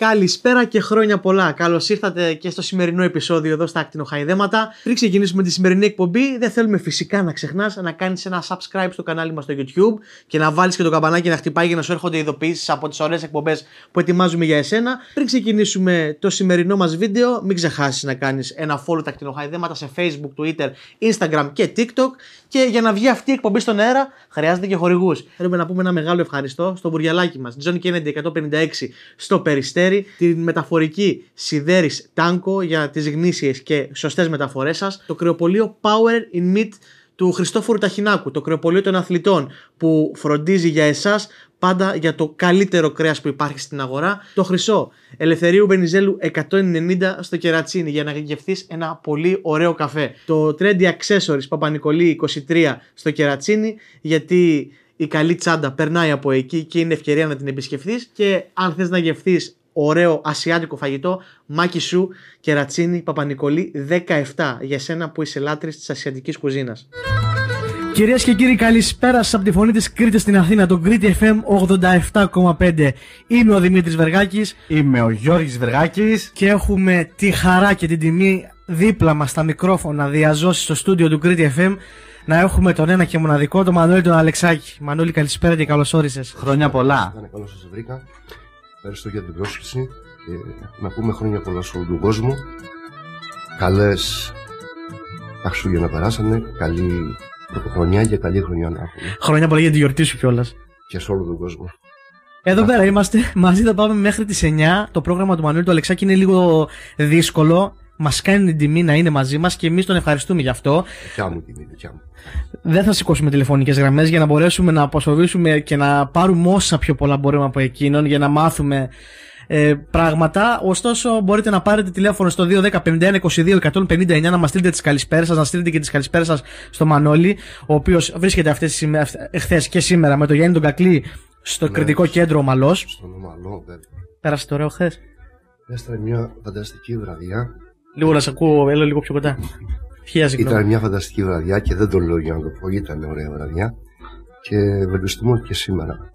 Καλησπέρα και χρόνια πολλά. Καλώς ήρθατε και στο σημερινό επεισόδιο εδώ στα Ακτινοχαϊδέματα. Πριν ξεκινήσουμε τη σημερινή εκπομπή, δεν θέλουμε φυσικά να ξεχνάς να κάνεις ένα subscribe στο κανάλι μας στο YouTube και να βάλεις και το καμπανάκι να χτυπάει για να σου έρχονται ειδοποιήσεις από τις ωραίες εκπομπές που ετοιμάζουμε για εσένα. Πριν ξεκινήσουμε το σημερινό μας βίντεο, μην ξεχάσεις να κάνεις ένα follow τα Ακτινοχαϊδέματα σε Facebook, Twitter, Instagram και TikTok. Και για να βγει αυτή η εκπομπή στον αέρα, χρειάζεται και χορηγούς. Θέλουμε να πούμε ένα μεγάλο ευχαριστώ στο μπουριαλάκι μας, John Kennedy 156 στο Περιστέρι την μεταφορική Σιδέρης Τάνκο για τις γνήσιες και σωστές μεταφορές σας, το κρεοπολείο Power in Meat του Χριστόφορου Ταχινάκου, το κρεοπολείο των αθλητών που φροντίζει για εσάς πάντα για το καλύτερο κρέας που υπάρχει στην αγορά, το χρυσό Ελευθερίου Βενιζέλου 190 στο κερατσίνι για να γευτείς ένα πολύ ωραίο καφέ. Το Trendy Accessories Παπα-Νικολή 23 στο κερατσίνι γιατί η καλή τσάντα περνάει από εκεί και είναι ευκαιρία να την επισκεφθείς. Και αν θες να γευτείς ωραίο ασιάτικο φαγητό, μάκι σου, κερατσίνη, παπανικολή 17 για σένα που είσαι λάτρης της ασιατικής κουζίνας. Κυρίες και κύριοι, καλησπέρα σας από τη φωνή της Κρήτη στην Αθήνα, το Κρήτη FM 87,5. Είμαι ο Δημήτρης Βεργάκης. Είμαι ο Γιώργης Βεργάκης. Και έχουμε τη χαρά και την τιμή δίπλα μας στα μικρόφωνα διαζώσει στο στούντιο του Κρήτη FM να έχουμε τον ένα και μοναδικό, τον Μανώλη τον Αλεξάκη. Μανώλη, καλησπέρα και καλώς όρισες. Χρόνια πολλά. Καλώ σας βρήκα. Ευχαριστώ για την πρόσκληση και να πούμε χρόνια πολλά σε όλο τον κόσμο. Καλές Χριστούγεννα περάσανε, καλή πρωτοχρονιά και καλή χρονιά να έχουμε. Χρόνια πολλά για τη γιορτή σου κιόλας. Και σε όλο τον κόσμο. Εδώ πέρα είμαστε μαζί, θα πάμε μέχρι τις 9. Το πρόγραμμα του Μανουέλ του Αλεξάκη είναι λίγο δύσκολο. Μας κάνει την τιμή να είναι μαζί μας και εμείς τον ευχαριστούμε γι' αυτό. Δικιά μου τιμή, δικιά μου. Δεν θα σηκώσουμε τηλεφωνικές γραμμές για να μπορέσουμε να αποσοβήσουμε και να πάρουμε όσα πιο πολλά μπορούμε από εκείνον για να μάθουμε ε, πράγματα. Ωστόσο, μπορείτε να πάρετε τηλέφωνο στο 210-51-22-159 να μας στείλετε τις καλησπέρες σας, να στείλετε και τις καλησπέρες σας στο Μανώλη, ο οποίος βρίσκεται εχθές και σήμερα με τον Γιάννη τον Κακλή στο ναι, κριτικό κέντρο Ομαλός. Στον Ομαλό, βέβαια. Πέρασε το ωραίο χθες. Έστρε μια φανταστική βραδιά. Λίγο να σε ακούω, έλα λίγο πιο κοντά. Ήταν μια φανταστική βραδιά και δεν το λέω για να το πω, ήταν ωραία βραδιά. Και ευελπιστούμε ότι και σήμερα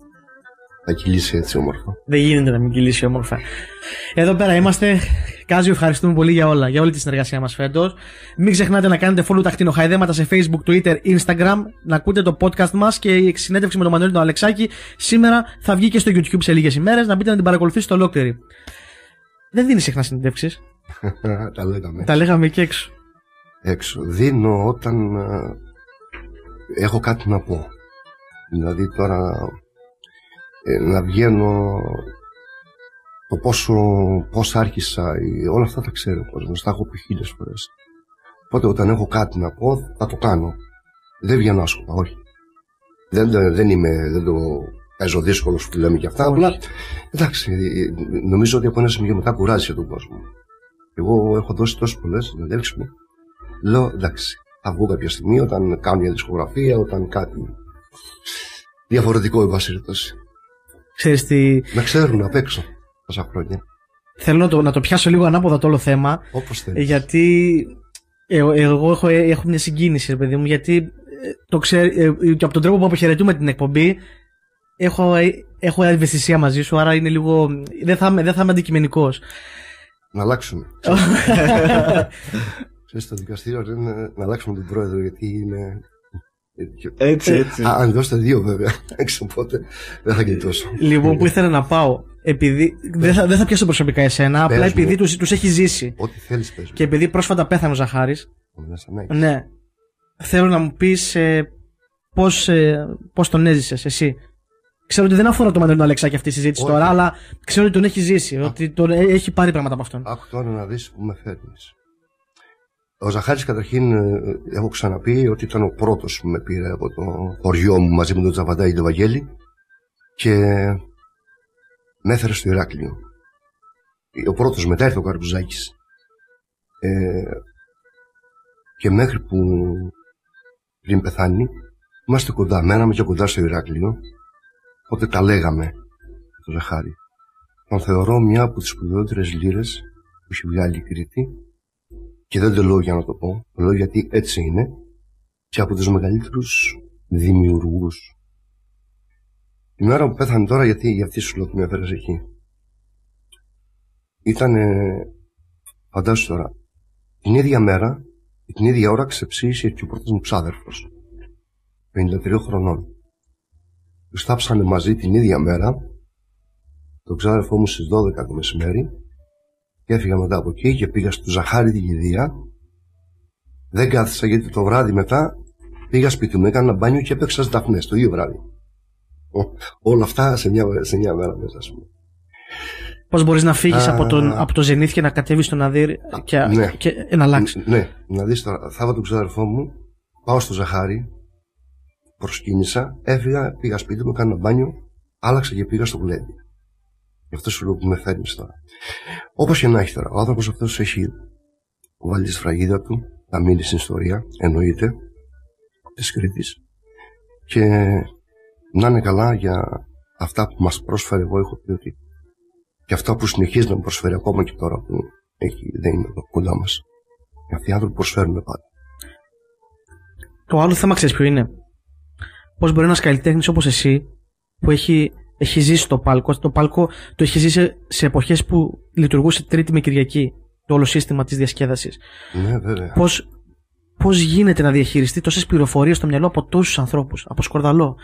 θα κυλήσει έτσι όμορφα. Δεν γίνεται να μην κυλήσει όμορφα. Εδώ πέρα είμαστε. Κάζιο, ευχαριστούμε πολύ για όλα, για όλη τη συνεργασία μας φέτος. Μην ξεχνάτε να κάνετε follow τα χτινοχαϊδέματα σε Facebook, Twitter, Instagram, να ακούτε το podcast μας και η συνέντευξη με τον Μανώλη τον Αλεξάκη σήμερα θα βγει και στο YouTube σε λίγες ημέρες. Να μπείτε να την παρακολουθήσετε ολόκληρη. Δεν δίνεις συχνά συνεντεύξει. Τα λέγαμε. Τα λέγαμε και έξω. Έξω. Δίνω όταν ε, έχω κάτι να πω. Δηλαδή τώρα ε, να βγαίνω το πόσο, πώς άρχισα, όλα αυτά τα ξέρω ο κόσμος, τα έχω πει χίλιες φορές. Οπότε όταν έχω κάτι να πω θα το κάνω. Δεν βγαίνω άσκοπα, όχι. Δεν, δεν είμαι, δεν το παίζω δύσκολο που λέμε και αυτά. Απλά, εντάξει, νομίζω ότι από ένα σημείο μετά κουράζει τον κόσμο. Εγώ έχω δώσει τόσες πολλές συνεντεύξει μου. Λέω εντάξει, θα βγω κάποια στιγμή όταν κάνω μια δισκογραφία, όταν κάτι διαφορετικό, εν πάση Ξέρεις τι... Να ξέρουν απ' έξω τόσα χρόνια. Θέλω να το, να το πιάσω λίγο ανάποδα το όλο θέμα. Όπως θέλεις. Γιατί ε, εγώ έχω, έχω μια συγκίνηση, ρε παιδί μου, γιατί ε, το ξέρω, ε, και από τον τρόπο που αποχαιρετούμε την εκπομπή, έχω, έχω ευαισθησία μαζί σου, άρα είναι λίγο. Δεν θα, δεν θα είμαι αντικειμενικός. Να αλλάξουμε. Ξέρεις, το δικαστήριο είναι να αλλάξουμε τον πρόεδρο γιατί είναι έτσι, έτσι. Α, αν δώσετε δύο βέβαια. Έξω οπότε δεν θα γλιτώσω. Λοιπόν, που ήθελα να πάω. Επειδή. Δεν θα, δεν θα πιάσω προσωπικά εσένα, απλά επειδή τους τους έχεις ζήσει. Ό,τι θέλεις, πες Και επειδή πρόσφατα πέθανε ο Ζαχάρης. Ναι. Θέλω να μου πεις ε, πώς ε, πώς τον έζησες εσύ. Ξέρω ότι δεν αφορά το Μαντρίνο Αλεξάκη αυτή η συζήτηση τώρα, αλλά ξέρω ότι τον έχει ζήσει. Ότι τον έχει πάρει πράγματα από αυτόν. Άκου τώρα να δεις που με φέρνεις. Ο Ζαχάρης καταρχήν ε, έχω ξαναπεί ότι ήταν ο πρώτος που με πήρε από το χωριό μου μαζί με τον Τζαβαντάη και τον Βαγγέλη και με έφερε στο Ηράκλειο. Ο πρώτος μετά ήρθε ο Καρπουζάκης. Ε, και μέχρι που πριν πεθάνει είμαστε κοντά, μέναμε και κοντά στο Ηράκλειο οπότε τα λέγαμε το Ζαχάρη. Τον θεωρώ μια από τις σπουδαιότερες λύρες που έχει βγάλει η Κρήτη και δεν το λέω για να το πω, το λέω γιατί έτσι είναι και από τους μεγαλύτερους δημιουργούς. Η μέρα που πέθανε τώρα, γιατί για αυτή σου λέω ότι με έφερες εκεί. ήταν, φαντάσου τώρα, την ίδια μέρα, την ίδια ώρα ξεψήσε και ο πρώτος μου ξάδερφος, 53 χρονών. Τους θάψανε μαζί την ίδια μέρα, τον ξάδερφό μου στις 12 το μεσημέρι, και έφυγα μετά από εκεί και πήγα στο Ζαχάρι τη Γηδία. Δεν κάθισα γιατί το βράδυ μετά πήγα σπίτι μου, έκανα μπάνιο και έπαιξα στις το ίδιο βράδυ. όλα αυτά σε μια, σε μια μέρα μέσα, ας πούμε. Πώς μπορείς να φύγεις από, τον, από το Ζενήθ και να κατέβεις στον Αδύρ και, ναι. και, να αλλάξει. Ναι, να δεις τώρα, θα τον ξαδερφό μου, πάω στο Ζαχάρι, προσκύνησα, έφυγα, πήγα σπίτι μου, έκανα μπάνιο, άλλαξα και πήγα στο γλέντι. Γι' αυτό σου λέω που με φέρνεις τώρα. Όπως και να έχει τώρα, ο άνθρωπος αυτός έχει βάλει τη σφραγίδα του, θα μείνει στην ιστορία, εννοείται, της Κρήτης. Και να είναι καλά για αυτά που μας πρόσφερε. Εγώ έχω πει ότι και αυτά που συνεχίζει να μου προσφέρει ακόμα και τώρα που έχει, δεν είναι εδώ κοντά μας. Αυτοί οι άνθρωποι προσφέρουν πάντα. Το άλλο θέμα ξέρεις ποιο είναι; Πώς μπορεί ένας καλλιτέχνης όπως εσύ, που έχει, έχει ζήσει το πάλκο, το πάλκο το έχει ζήσει σε εποχές που λειτουργούσε Τρίτη με Κυριακή το όλο σύστημα της διασκέδασης. Ναι, βέβαια. Πώς πώς γίνεται να διαχειριστεί τόσες πληροφορίες στο μυαλό από τόσους ανθρώπους, από Σκορδαλό,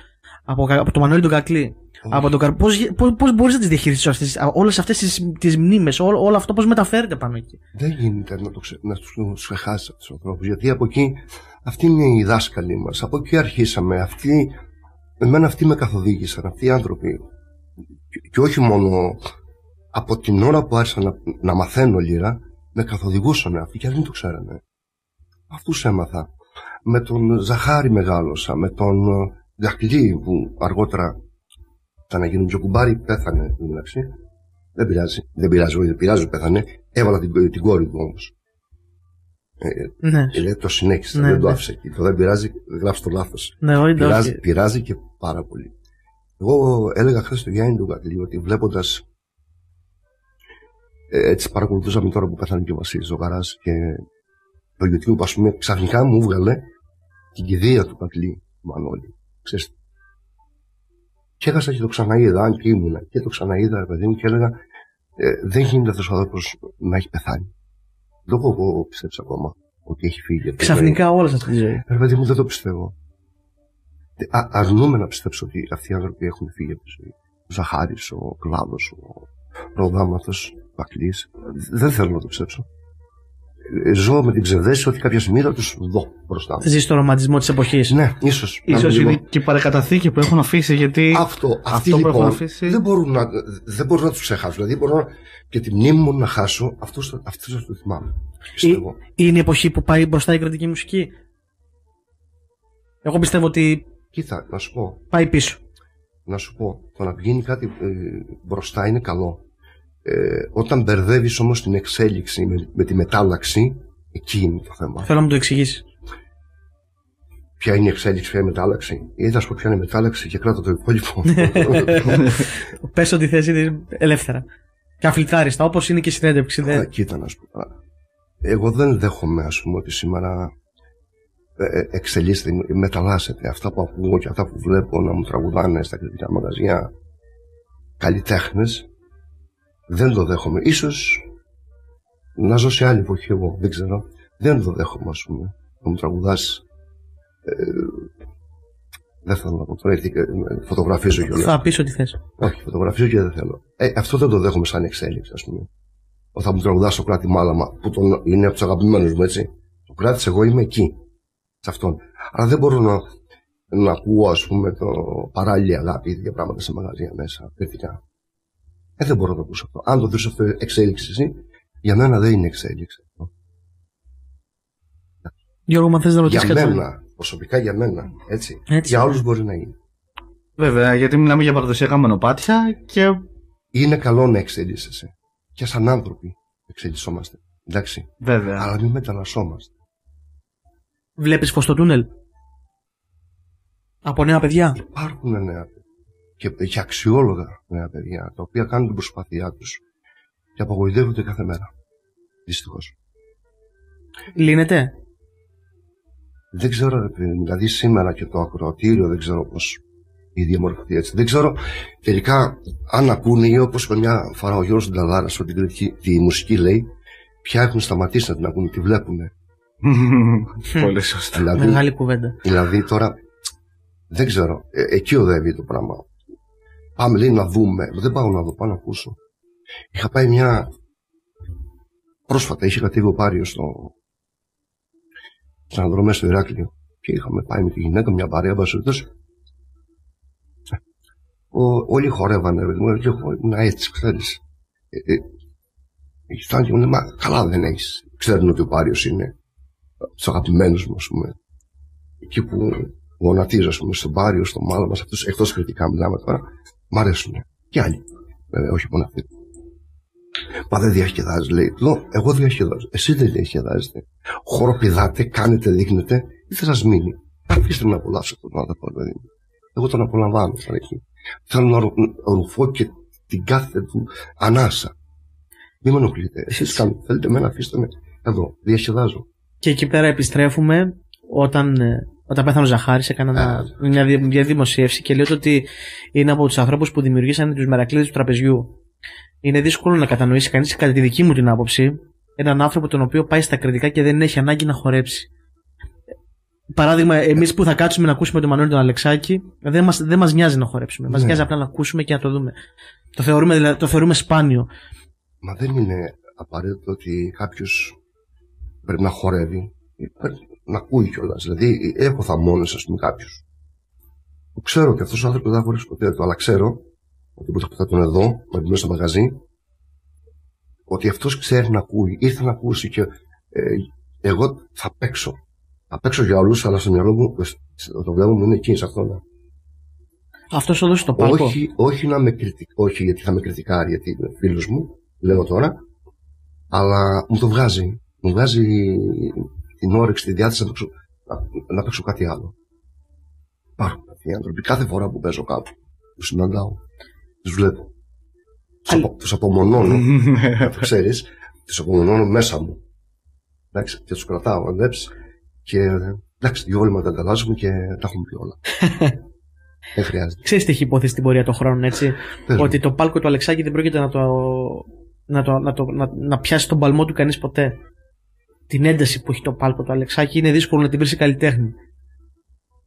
από, από τον Μανώλη τον Κακλή, από τον Καρ... Πώς, πώς, πώς μπορείς να τις διαχειριστείς αυτές, όλες αυτές τις, τις μνήμες, όλο, όλο αυτό πώς μεταφέρεται πάνω εκεί; Δεν γίνεται να, το ξε, να τους ξεχάσεις αυτούς τους ανθρώπους, γιατί από εκεί, αυτοί είναι οι δάσκαλοι μας, από εκεί αρχίσαμε, αυτοί, εμένα αυτοί με καθοδήγησαν, αυτοί οι άνθρωποι. Και, και όχι μόνο από την ώρα που άρχισα να, να μαθαίνω λίρα, με καθοδηγούσαν αυτοί και δεν το ξέρανε. Αυτούς έμαθα. Με τον Ζαχάρη μεγάλωσα, με τον Γακλή που αργότερα θα να γίνουν πιο κουμπάρι, πέθανε μεταξύ. Δεν πειράζει, δεν πειράζει, δεν πειράζει, πέθανε. Έβαλα την, την κόρη του όμως. Ε, ναι. λέει, το συνέχισε, ναι, δεν το ναι. άφησε εκεί. Το δεν πειράζει, γράψει το λάθος. Ναι, όχι, πειράζει, πειράζει και πάρα πολύ. Εγώ έλεγα χθες στο Γιάννη του Γακλή ότι βλέποντας. Ε, έτσι παρακολουθούσαμε τώρα που πέθανε και ο Βασίλης Ζωγαράς και το YouTube, ας πούμε, ξαφνικά μου έβγαλε την κηδεία του Κακλή Μανώλη. Ξέρεις, και έχασα και το ξαναείδα, αν και ήμουνα. Και το ξαναείδα, ρε παιδί μου, και έλεγα, ε, δεν γίνεται αυτός ο άνθρωπος να έχει πεθάνει. Δεν έχω εγώ πιστέψει ακόμα ότι έχει φύγει. Ξαφνικά όλα σε αυτή τη ζωή. Ρε παιδί μου, δεν το πιστεύω. Α, αρνούμε να πιστέψω ότι αυτοί οι άνθρωποι έχουν φύγει από τη ζωή. Ο Ζαχάρης, ο Κλάδος, ο Ροδάμαθος, ο Πακλή. Δεν θέλω να το πιστέψω ζω με την ψευδέστηση ότι κάποια στιγμή θα τους δω μπροστά μου. Ζεις το ρομαντισμό της εποχής. Ναι, ίσως. σω είναι και η παρακαταθήκη που έχουν αφήσει. Γιατί αυτό, αυτό που λοιπόν, αφήσει... δεν μπορούν να, δεν μπορούν να τους ξεχάσω. Δηλαδή μπορώ και τη μνήμη μου να χάσω, αυτό θα το θυμάμαι. Ή, είναι η εποχή που πάει μπροστά η κρατική μουσική. Εγώ πιστεύω ότι. Κοίτα, να σου πω. Πάει πίσω. Να σου πω, το να πηγαίνει κάτι ε, μπροστά είναι καλό. Ε, όταν μπερδεύεις όμως την εξέλιξη με, με, τη μετάλλαξη, εκεί είναι το θέμα. Θέλω να μου το εξηγήσεις. Ποια είναι η εξέλιξη, ποια είναι η μετάλλαξη; Ή θα σου πω ποια είναι η μετάλλαξη και κράτα το υπόλοιπο. Πες ότι θέση ελεύθερα. Και αφιλτάριστα, όπως είναι και η συνέντευξη. Δεν... κοίτα να σου πω. Εγώ δεν δέχομαι, ας πούμε, ότι σήμερα ε, ε, εξελίσσεται, μεταλλάσσεται. Αυτά που ακούω και αυτά που βλέπω να μου τραγουδάνε στα κριτικά μαγαζιά καλλιτέχνες, δεν το δέχομαι. Ίσως να ζω σε άλλη εποχή εγώ, δεν ξέρω. Δεν το δέχομαι, ας πούμε. Να μου τραγουδάς ε, δεν θέλω να πω τώρα, ε, φωτογραφίζω κιόλα. Θα πεις ό,τι θες. Όχι, φωτογραφίζω και δεν θέλω. Ε, αυτό δεν το δέχομαι σαν εξέλιξη, ας πούμε. Όταν μου τραγουδάς το κράτη μάλαμα, που τον, είναι από τους αγαπημένους μου, έτσι. Το κράτη, εγώ είμαι εκεί. Σε αυτόν. Αλλά δεν μπορώ να, να ακούω, ας πούμε, το παράλληλη αγάπη, ίδια πράγματα σε μαγαζιά μέσα. Παιδικά. Ε, δεν μπορώ να το ακούσω αυτό. Αν το δεις αυτό εξέλιξη εσύ, για μένα δεν είναι εξέλιξη αυτό. Γιώργο, μα θες να ρωτήσεις Για μένα, προσωπικά για μένα, έτσι. έτσι για όλους μπορεί να είναι. Βέβαια, γιατί μιλάμε για παραδοσιακά μονοπάτια και... Είναι καλό να εξελίσσεσαι. Και σαν άνθρωποι εξελισσόμαστε. Εντάξει. Βέβαια. Αλλά μην μεταλλασσόμαστε. Βλέπεις φως στο τούνελ; Από νέα παιδιά; Υπάρχουν νέα παιδιά και, και αξιόλογα νέα παιδιά, τα οποία κάνουν την προσπάθειά τους και απογοητεύονται κάθε μέρα. Δυστυχώς. Λύνεται; Δεν ξέρω, δηλαδή σήμερα και το ακροατήριο δεν ξέρω πώς η διαμορφωθεί έτσι. Δεν ξέρω τελικά αν ακούνε ή όπως με μια φορά ο Γιώργος Νταλάρας ότι τη, τη μουσική λέει, πια έχουν σταματήσει να την ακούνε, τη βλέπουν. Πολύ σωστά. Δηλαδή, Μεγάλη κουβέντα. δηλαδή τώρα δεν ξέρω, ε, εκεί οδεύει το πράγμα. Πάμε λέει να δούμε. Δεν πάω να δω, πάω να ακούσω. Είχα πάει μια. Πρόσφατα είχε κατέβει ο Πάριος στο. Σαν αναδρομέ στο Ηράκλειο. Και είχαμε πάει με τη γυναίκα, μια παρέα μπασούρδες. Όλοι χορεύανε, ρε μου, και εγώ ήμουν έτσι, ξέρεις. Ε, ε, Φτάνει και μου λέει, μα καλά δεν έχεις. Ξέρουν ότι ο Πάριος είναι του αγαπημένους μου, ας πούμε. Εκεί που γονατίζω, ας πούμε, στον Πάριο, στο μάλλον μας, αυτούς εκτός κριτικά μιλάμε τώρα, μ' αρέσουν. Και άλλοι. Βέβαια, όχι μόνο αυτοί. Μα δεν διασκεδάζεις, λέει. Λέω, εγώ διασκεδάζω. Εσύ δεν διασκεδάζετε. Χοροπηδάτε, κάνετε, δείχνετε, ή θα σας μείνει. Αφήστε με να απολαύσω αυτόν τον άνθρωπο, παιδί μου. Εγώ τον απολαμβάνω σαν εκεί. Θέλω να ρου- ρουφώ και την κάθε του ανάσα. Μην με ενοχλείτε. Εσείς κάνετε. Θέλετε εμένα, αφήστε με. Εδώ, διασκεδάζω. Και εκεί πέρα επιστρέφουμε όταν, ε, όταν πέθανε ο Ζαχάρης έκανα ένα- μια, δη- μια δημοσίευση και λέω ότι είναι από τους ανθρώπους που δημιουργήσαν τους μερακλείδες του τραπεζιού. Είναι δύσκολο να κατανοήσει κανείς κατά τη δική μου την άποψη έναν άνθρωπο τον οποίο πάει στα κριτικά και δεν έχει ανάγκη να χορέψει. Παράδειγμα, εμείς που θα κάτσουμε να ακούσουμε τον Μανώλη τον Αλεξάκη, δεν μα δεν μας νοιάζει να χορέψουμε. Μας Ναι. νοιάζει απλά να ακούσουμε και να το δούμε. Το θεωρούμε, δηλαδή, το θεωρούμε σπάνιο. Μα δεν είναι απαραίτητο ότι κάποιος πρέπει να χορεύει. Πρέπει να ακούει κιόλας. Δηλαδή, έχω θαμώνε, ας πούμε, κάποιους. Που ξέρω ότι αυτός ο άνθρωπος δεν θα χορεύσει ποτέ του, αλλά ξέρω ότι που θα τον εδώ, με μέσα στο μαγαζί, ότι αυτός ξέρει να ακούει. Ήρθε να ακούσει και ε, εγώ θα παίξω. Θα παίξω για όλους, αλλά στο μυαλό μου το βλέμμα μου είναι εκεί, σε αυτό. Αυτός σου δώσει το πάλκο. Όχι, όχι να με κριτικ... όχι γιατί θα με κριτικάρει, γιατί είναι φίλος μου, λέω τώρα, αλλά μου το βγάζει. Μου βγάζει την όρεξη, τη διάθεση να παίξω, να, να παίξω κάτι άλλο. Υπάρχουν αυτοί οι άνθρωποι. Κάθε φορά που παίζω κάπου, του συναντάω, τους βλέπω. Τους, απο, τους απομονώνω, να το ξέρεις, τους απομονώνω μέσα μου. Εντάξει, και τους κρατάω, βλέπεις, και εντάξει, δυο όλοι τα ανταλλάσσουμε και τα έχουμε πει όλα. Δεν χρειάζεται. Ξέρεις τι έχει υποθέσει στην πορεία των χρόνων, έτσι; Πες μου. ότι το πάλκο του Αλεξάκη δεν πρόκειται να το, να, το, να, το, να, να πιάσει τον παλμό του κανείς ποτέ. Την ένταση που έχει το πάλκο του Αλεξάκη είναι δύσκολο να την βρει σε καλλιτέχνη.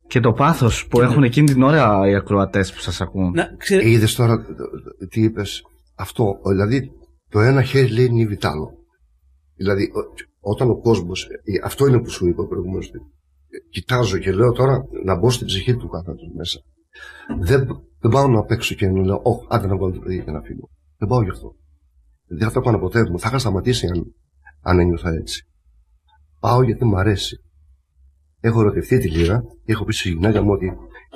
Και το πάθος που έχουν εκείνη την ώρα οι ακροατές που σας ακούν. Να, ξέρε, Είδες τώρα το- το- τι είπες; Αυτό. Δηλαδή το ένα χέρι λέει είναι βιτάλο. Δηλαδή ο- όταν ο κόσμος. Αυτό είναι που σου είπα προηγουμένως. Κοιτάζω και λέω τώρα να μπω στην ψυχή του καθένα μέσα. Δεν, δεν πάω να παίξω και να λέω, Όχι, άντε να βγάλω το παιδί και να φύγω. Δεν πάω γι' αυτό. Δεν θα το έκανα ποτέ μου. Θα είχα σταματήσει αν, αν ένιωθα έτσι. Πάω γιατί μου αρέσει. Έχω ερωτευτεί τη λύρα και έχω πει στη γυναίκα μου ότι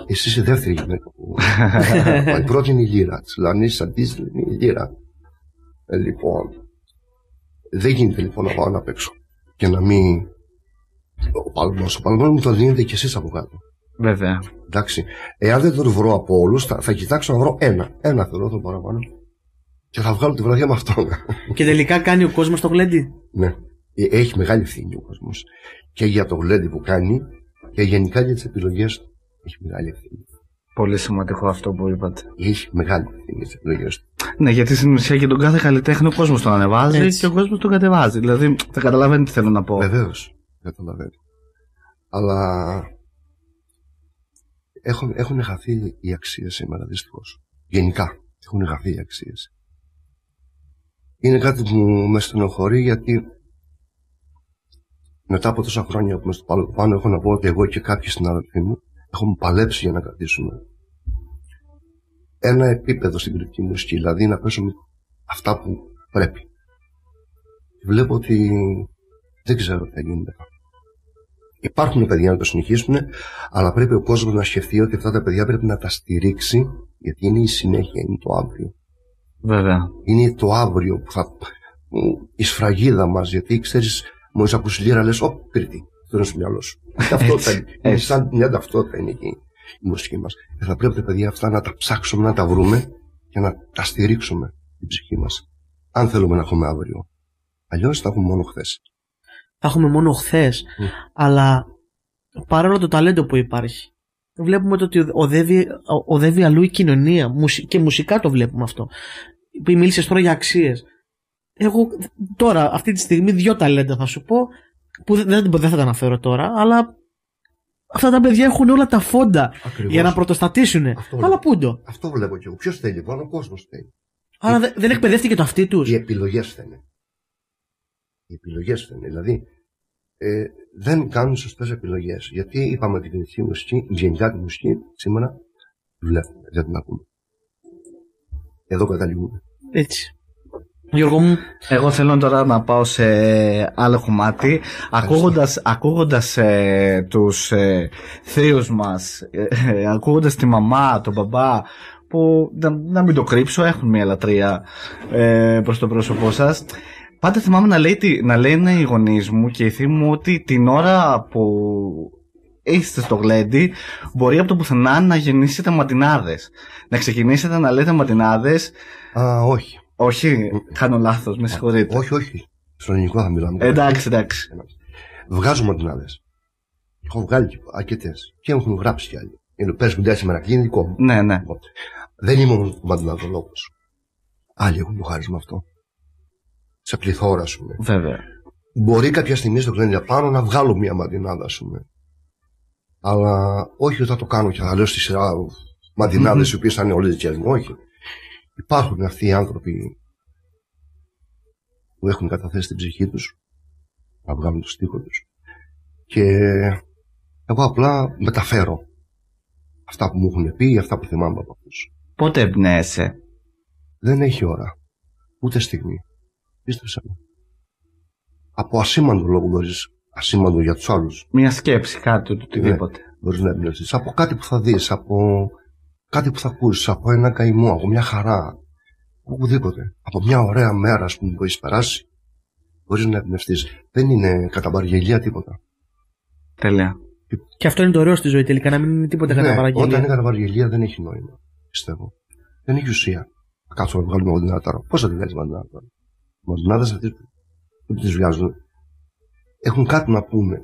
εσύ είσαι η δεύτερη γυναίκα που. Μα η πρώτη είναι η λύρα. Της λέω, αν είσαι αντίστοιχη, είναι η λύρα. Ε, λοιπόν, δεν γίνεται λοιπόν να πάω να παίξω και να μην. Ο παλμός, ο παλμός μου το δίνετε κι εσείς από κάτω. Βέβαια. Εντάξει. Εάν δεν τον βρω από όλους, θα, θα κοιτάξω να βρω ένα. Ένα θέλω το παραπάνω. Και θα βγάλω τη βραδιά με αυτόν. και τελικά κάνει ο κόσμος το γλέντι; ναι. Ε, Έχει μεγάλη ευθύνη ο κόσμος. Και για το γλέντι που κάνει και γενικά για τις επιλογές του. Έχει μεγάλη ευθύνη. Πολύ σημαντικό αυτό που είπατε. Έχει μεγάλη ευθύνη για τις επιλογές του. Ναι, γιατί στην ουσία για τον κάθε καλλιτέχνη ο κόσμος τον ανεβάζει Έτσι. και ο κόσμος τον κατεβάζει. Δηλαδή, θα καταλαβαίνει τι θέλω να πω. Βεβαίως. Καταλαβαίνω. Αλλά έχουν, έχουν χαθεί οι αξίες σήμερα δυστυχώς. Γενικά έχουν χαθεί οι αξίες. Είναι κάτι που με στενοχωρεί γιατί μετά από τόσα χρόνια που είμαι στο πάνω, πάνω έχω να πω ότι εγώ και κάποιοι συνάδελφοί μου έχουμε παλέψει για να κρατήσουμε ένα επίπεδο στην κριτική μουσική, δηλαδή να πέσουμε αυτά που πρέπει. Βλέπω ότι δεν ξέρω τι θα γίνει μετά. Υπάρχουν παιδιά να το συνεχίσουν, αλλά πρέπει ο κόσμος να σκεφτεί ότι αυτά τα παιδιά πρέπει να τα στηρίξει, γιατί είναι η συνέχεια, είναι το αύριο. Βέβαια. Είναι το αύριο που θα. η σφραγίδα μας, γιατί ξέρεις, μόλις ακούσει λίρα, λες, Ω, Κρήτη. Αυτό είναι στο μυαλό σου. ταυτότητα είναι. Είναι έτσι. σαν μια ταυτότητα είναι εκεί η μουσική μας. Θα πρέπει τα παιδιά αυτά να τα ψάξουμε, να τα βρούμε και να τα στηρίξουμε την ψυχή μας. Αν θέλουμε να έχουμε αύριο. Αλλιώς θα έχουμε μόνο χθες. Θα έχουμε μόνο χθες. Μμ. Αλλά παρόλο το ταλέντο που υπάρχει, βλέπουμε το ότι οδεύει, οδεύει αλλού η κοινωνία μουσι- και μουσικά το βλέπουμε αυτό. Που μίλησες τώρα για αξίες. Εγώ τώρα, αυτή τη στιγμή, δύο ταλέντα θα σου πω, που δεν, δεν, δεν θα τα αναφέρω τώρα, αλλά αυτά τα παιδιά έχουν όλα τα φόντα Ακριβώς. για να πρωτοστατήσουν. Αυτό Αλλά λέω. πού το. Αυτό βλέπω κι εγώ. Ποιος θέλει λοιπόν, ο κόσμος θέλει. Άρα δε- δεν εκπαιδεύτηκε το αυτί τους. Οι επιλογές φταίνε. Οι επιλογές φταίνε. Δηλαδή, ε, δεν κάνουν σωστές επιλογές. Γιατί είπαμε ότι την ελληνική μουσική, γενικά τη μουσική, σήμερα βλέπουμε, δεν την ακούμε. Εδώ καταλήγουμε. Έτσι. Γιώργο μου, Εγώ θέλω τώρα να πάω σε άλλο κομμάτι. Ακούγοντας, ακούγοντας ε, τους ε, θείους μας ε, ε, ακούγοντας τη μαμά, τον μπαμπά που να, να μην το κρύψω έχουν μια λατρεία ε, προς το πρόσωπό σας. Πάντα θυμάμαι να, λέει, τι- να λένε οι γονείς μου και οι θείοι μου ότι την ώρα που είστε στο γλέντι μπορεί από το πουθενά να γεννήσετε ματινάδες. Να ξεκινήσετε να λέτε ματινάδες. Α, όχι. Όχι, κάνω λάθος, με συγχωρείτε. Όχι, όχι. Στο ελληνικό θα μιλάμε. Εντάξει, εντάξει. Βγάζουμε μαντινάδε. Έχω βγάλει αρκετές. Και έχουν γράψει κι άλλοι. Είναι πε μου σήμερα και είναι δικό μου. Ναι, ναι. Λοιπόν, Δεν είμαι ο μαντιναδολόγο. Άλλοι έχουν το χάρισμα αυτό. Σε πληθώρα, ας πούμε. Βέβαια. Μπορεί κάποια στιγμή στο κλένια πάνω να βγάλω μια μαντινάδα, ας πούμε. Αλλά όχι ότι θα το κάνω και θα λέω στη σειρά μαντινάδες οι οποίες θα είναι όλες δικέ μου. Όχι. Υπάρχουν αυτοί οι άνθρωποι που έχουν καταθέσει την ψυχή τους να βγάλουν το στίχο τους. Και εγώ απλά μεταφέρω αυτά που μου έχουν πει ή αυτά που θυμάμαι από αυτούς. Πότε εμπνέεσαι; Δεν έχει ώρα. Ούτε στιγμή. Πίστεψε με. Από ασήμαντο λόγο μπορείς, ασήμαντο για τους άλλους, Μια σκέψη, κάτι, οτιδήποτε. μπορείς να εμπνευστεί. Από κάτι που θα δεις, από κάτι που θα ακούσεις, από ένα καημό, από μια χαρά. Από οπουδήποτε. Από μια ωραία μέρα, ας πούμε, που έχεις περάσει, μπορείς να εμπνευστείς. Δεν είναι κατά παραγγελία τίποτα. Τέλεια. και αυτό είναι το ωραίο στη ζωή τελικά, να μην είναι τίποτα κατά Ναι, όταν παραγγελία. είναι κατά παραγγελία δεν έχει νόημα. Πιστεύω. Δεν έχει ουσία. Θα κάτσω να βγάλουμε μαντινάδα τώρα. Πώς θα τη βγάλεις μαντινάδα τώρα. Οι μαντινάδε αυτές που τις βγάζουν έχουν κάτι να πούνε.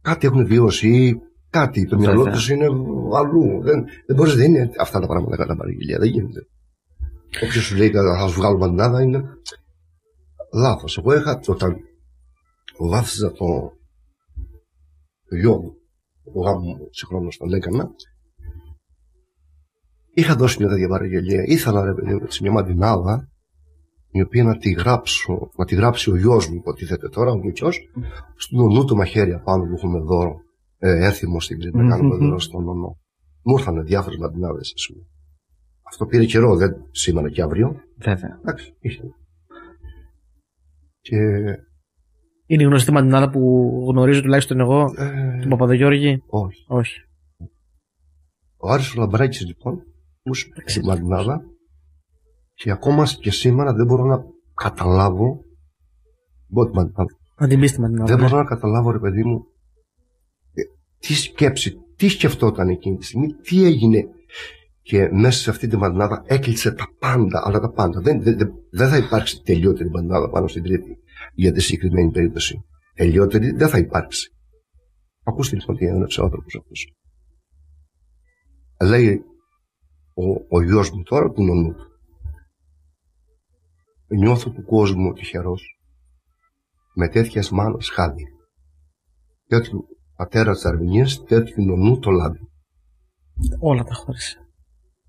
Κάτι έχουν βιώσει ή κάτι. Το μυαλό Βέβαια. τους είναι αλλού. Δεν, δεν μπορείς, δεν είναι αυτά τα πράγματα κατά παραγγελία. Δεν γίνεται. Όποιος σου λέει θα σου βγάλω μαντινάδα είναι λάθος. Εγώ είχα όταν βάφτιζα το, το γιο μου, το γάμο μου συγχρόνως τον έκανα, είχα δώσει μια τέτοια παραγγελία. Ήθελα ρε παιδί μου έτσι, μια μαντινάδα η οποία να τη γράψω, να τη γράψει ο γιος μου, υποτίθεται τώρα, ο Μητσό, στον νονού του μαχαίρια πάνω που έχουμε δώρο, ε, έθιμο στην Κρήτη, να κάνουμε δώρο στον νονό. Μου ήρθαν διάφορες μαντινάδες, ας πούμε. Αυτό πήρε καιρό, δεν σήμερα και αύριο. Βέβαια. Εντάξει, είχε. Και Είναι η γνωστή μαντινάδα που γνωρίζω τουλάχιστον εγώ, ε, τον Παπαδογιώργη; όχι. Όχι. Ο Άρης ο Λαμπράκης λοιπόν μου είπε την μαντινάδα και ακόμα και σήμερα δεν μπορώ να καταλάβω πω τη μαντινάδα. Να την πεις τη μαντινάδα. δεν ναι. μπορώ να καταλάβω ρε παιδί μου ε, τι σκέψη, τι σκεφτόταν εκείνη τη στιγμή, τι έγινε και μέσα σε αυτή τη μαντινάδα έκλεισε τα πάντα, αλλά τα πάντα. Δεν, δεν, δεν, δεν θα υπάρξει τελειότερη μαντινάδα πάνω στην τρίτη για τη συγκεκριμένη περίπτωση. Τελειότερη δεν θα υπάρξει. Ακούστε λοιπόν τι έγραψε ο άνθρωπος αυτός. Λέει ο, ο γιος μου τώρα του νονού του. Νιώθω του κόσμου τυχερός με τέτοιες μάνας χάδι. Τέτοιου πατέρας της Αρμηνίας, τέτοιου νονού το λάδι. Όλα τα χώρισε.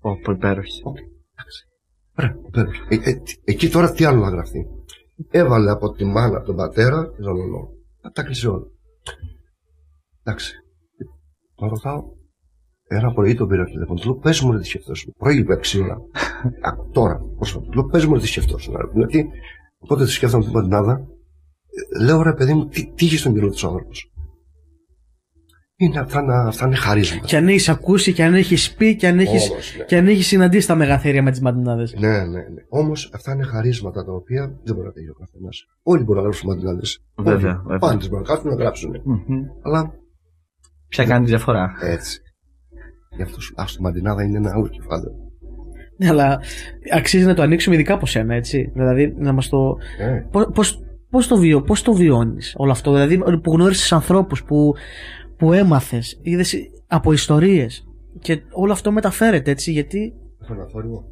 Πω, υπέροχη. Ωραία, υπέροχη. Ε, ε, τι- εκεί τώρα τι άλλο να γραφτεί; Έβαλε από τη μάνα τον πατέρα και τον νονό. Τα, τα κλείσε όλα. Εντάξει. Τον ρωτάω. Ένα πρωί τον πήρα τηλέφωνο. Του λέω πες μου ρε τι σκεφτόσουν. Πρωί είπε ξύλα. Α, τώρα. Πρόσφατα. Του λέω πες μου ρε τι σκεφτόσουν. Γιατί οπότε τη σκέφτομαι την παντινάδα. Ε, Λέω ρε παιδί μου τι, τι είχε στο μυαλό του άνθρωπος. Είναι αυτά, να- αυτά είναι χαρίσματα. Και αν έχεις ακούσει και αν έχεις πει και αν έχει Όμως, ναι. και αν έχεις συναντήσει τα μεγαθέρια με τις μαντινάδες. Ναι, ναι, ναι. Όμως αυτά είναι χαρίσματα τα οποία δεν μπορεί να τελειώσει ο καθένας. Όλοι μπορούν να γράψουν μαντινάδες. Βέβαια, βέβαια. Πάντε μπορούν να κάτσουν να γράψουν. Μμμ. Αλλά Ποια κάνει τη διαφορά. έτσι. Γι' αυτό σου ας, το μαντινάδα είναι ένα άλλο κεφάλαιο. Ναι, αλλά αξίζει να το ανοίξουμε ειδικά από σένα, έτσι. Δηλαδή να μας το. Ε, Πώς πώς το, βιο, πώς το βιώνεις όλο αυτό, Δηλαδή που γνώρισες ανθρώπους που, που έμαθες, είδες από ιστορίες και όλο αυτό μεταφέρεται έτσι γιατί Έχω ένα θόρυβο.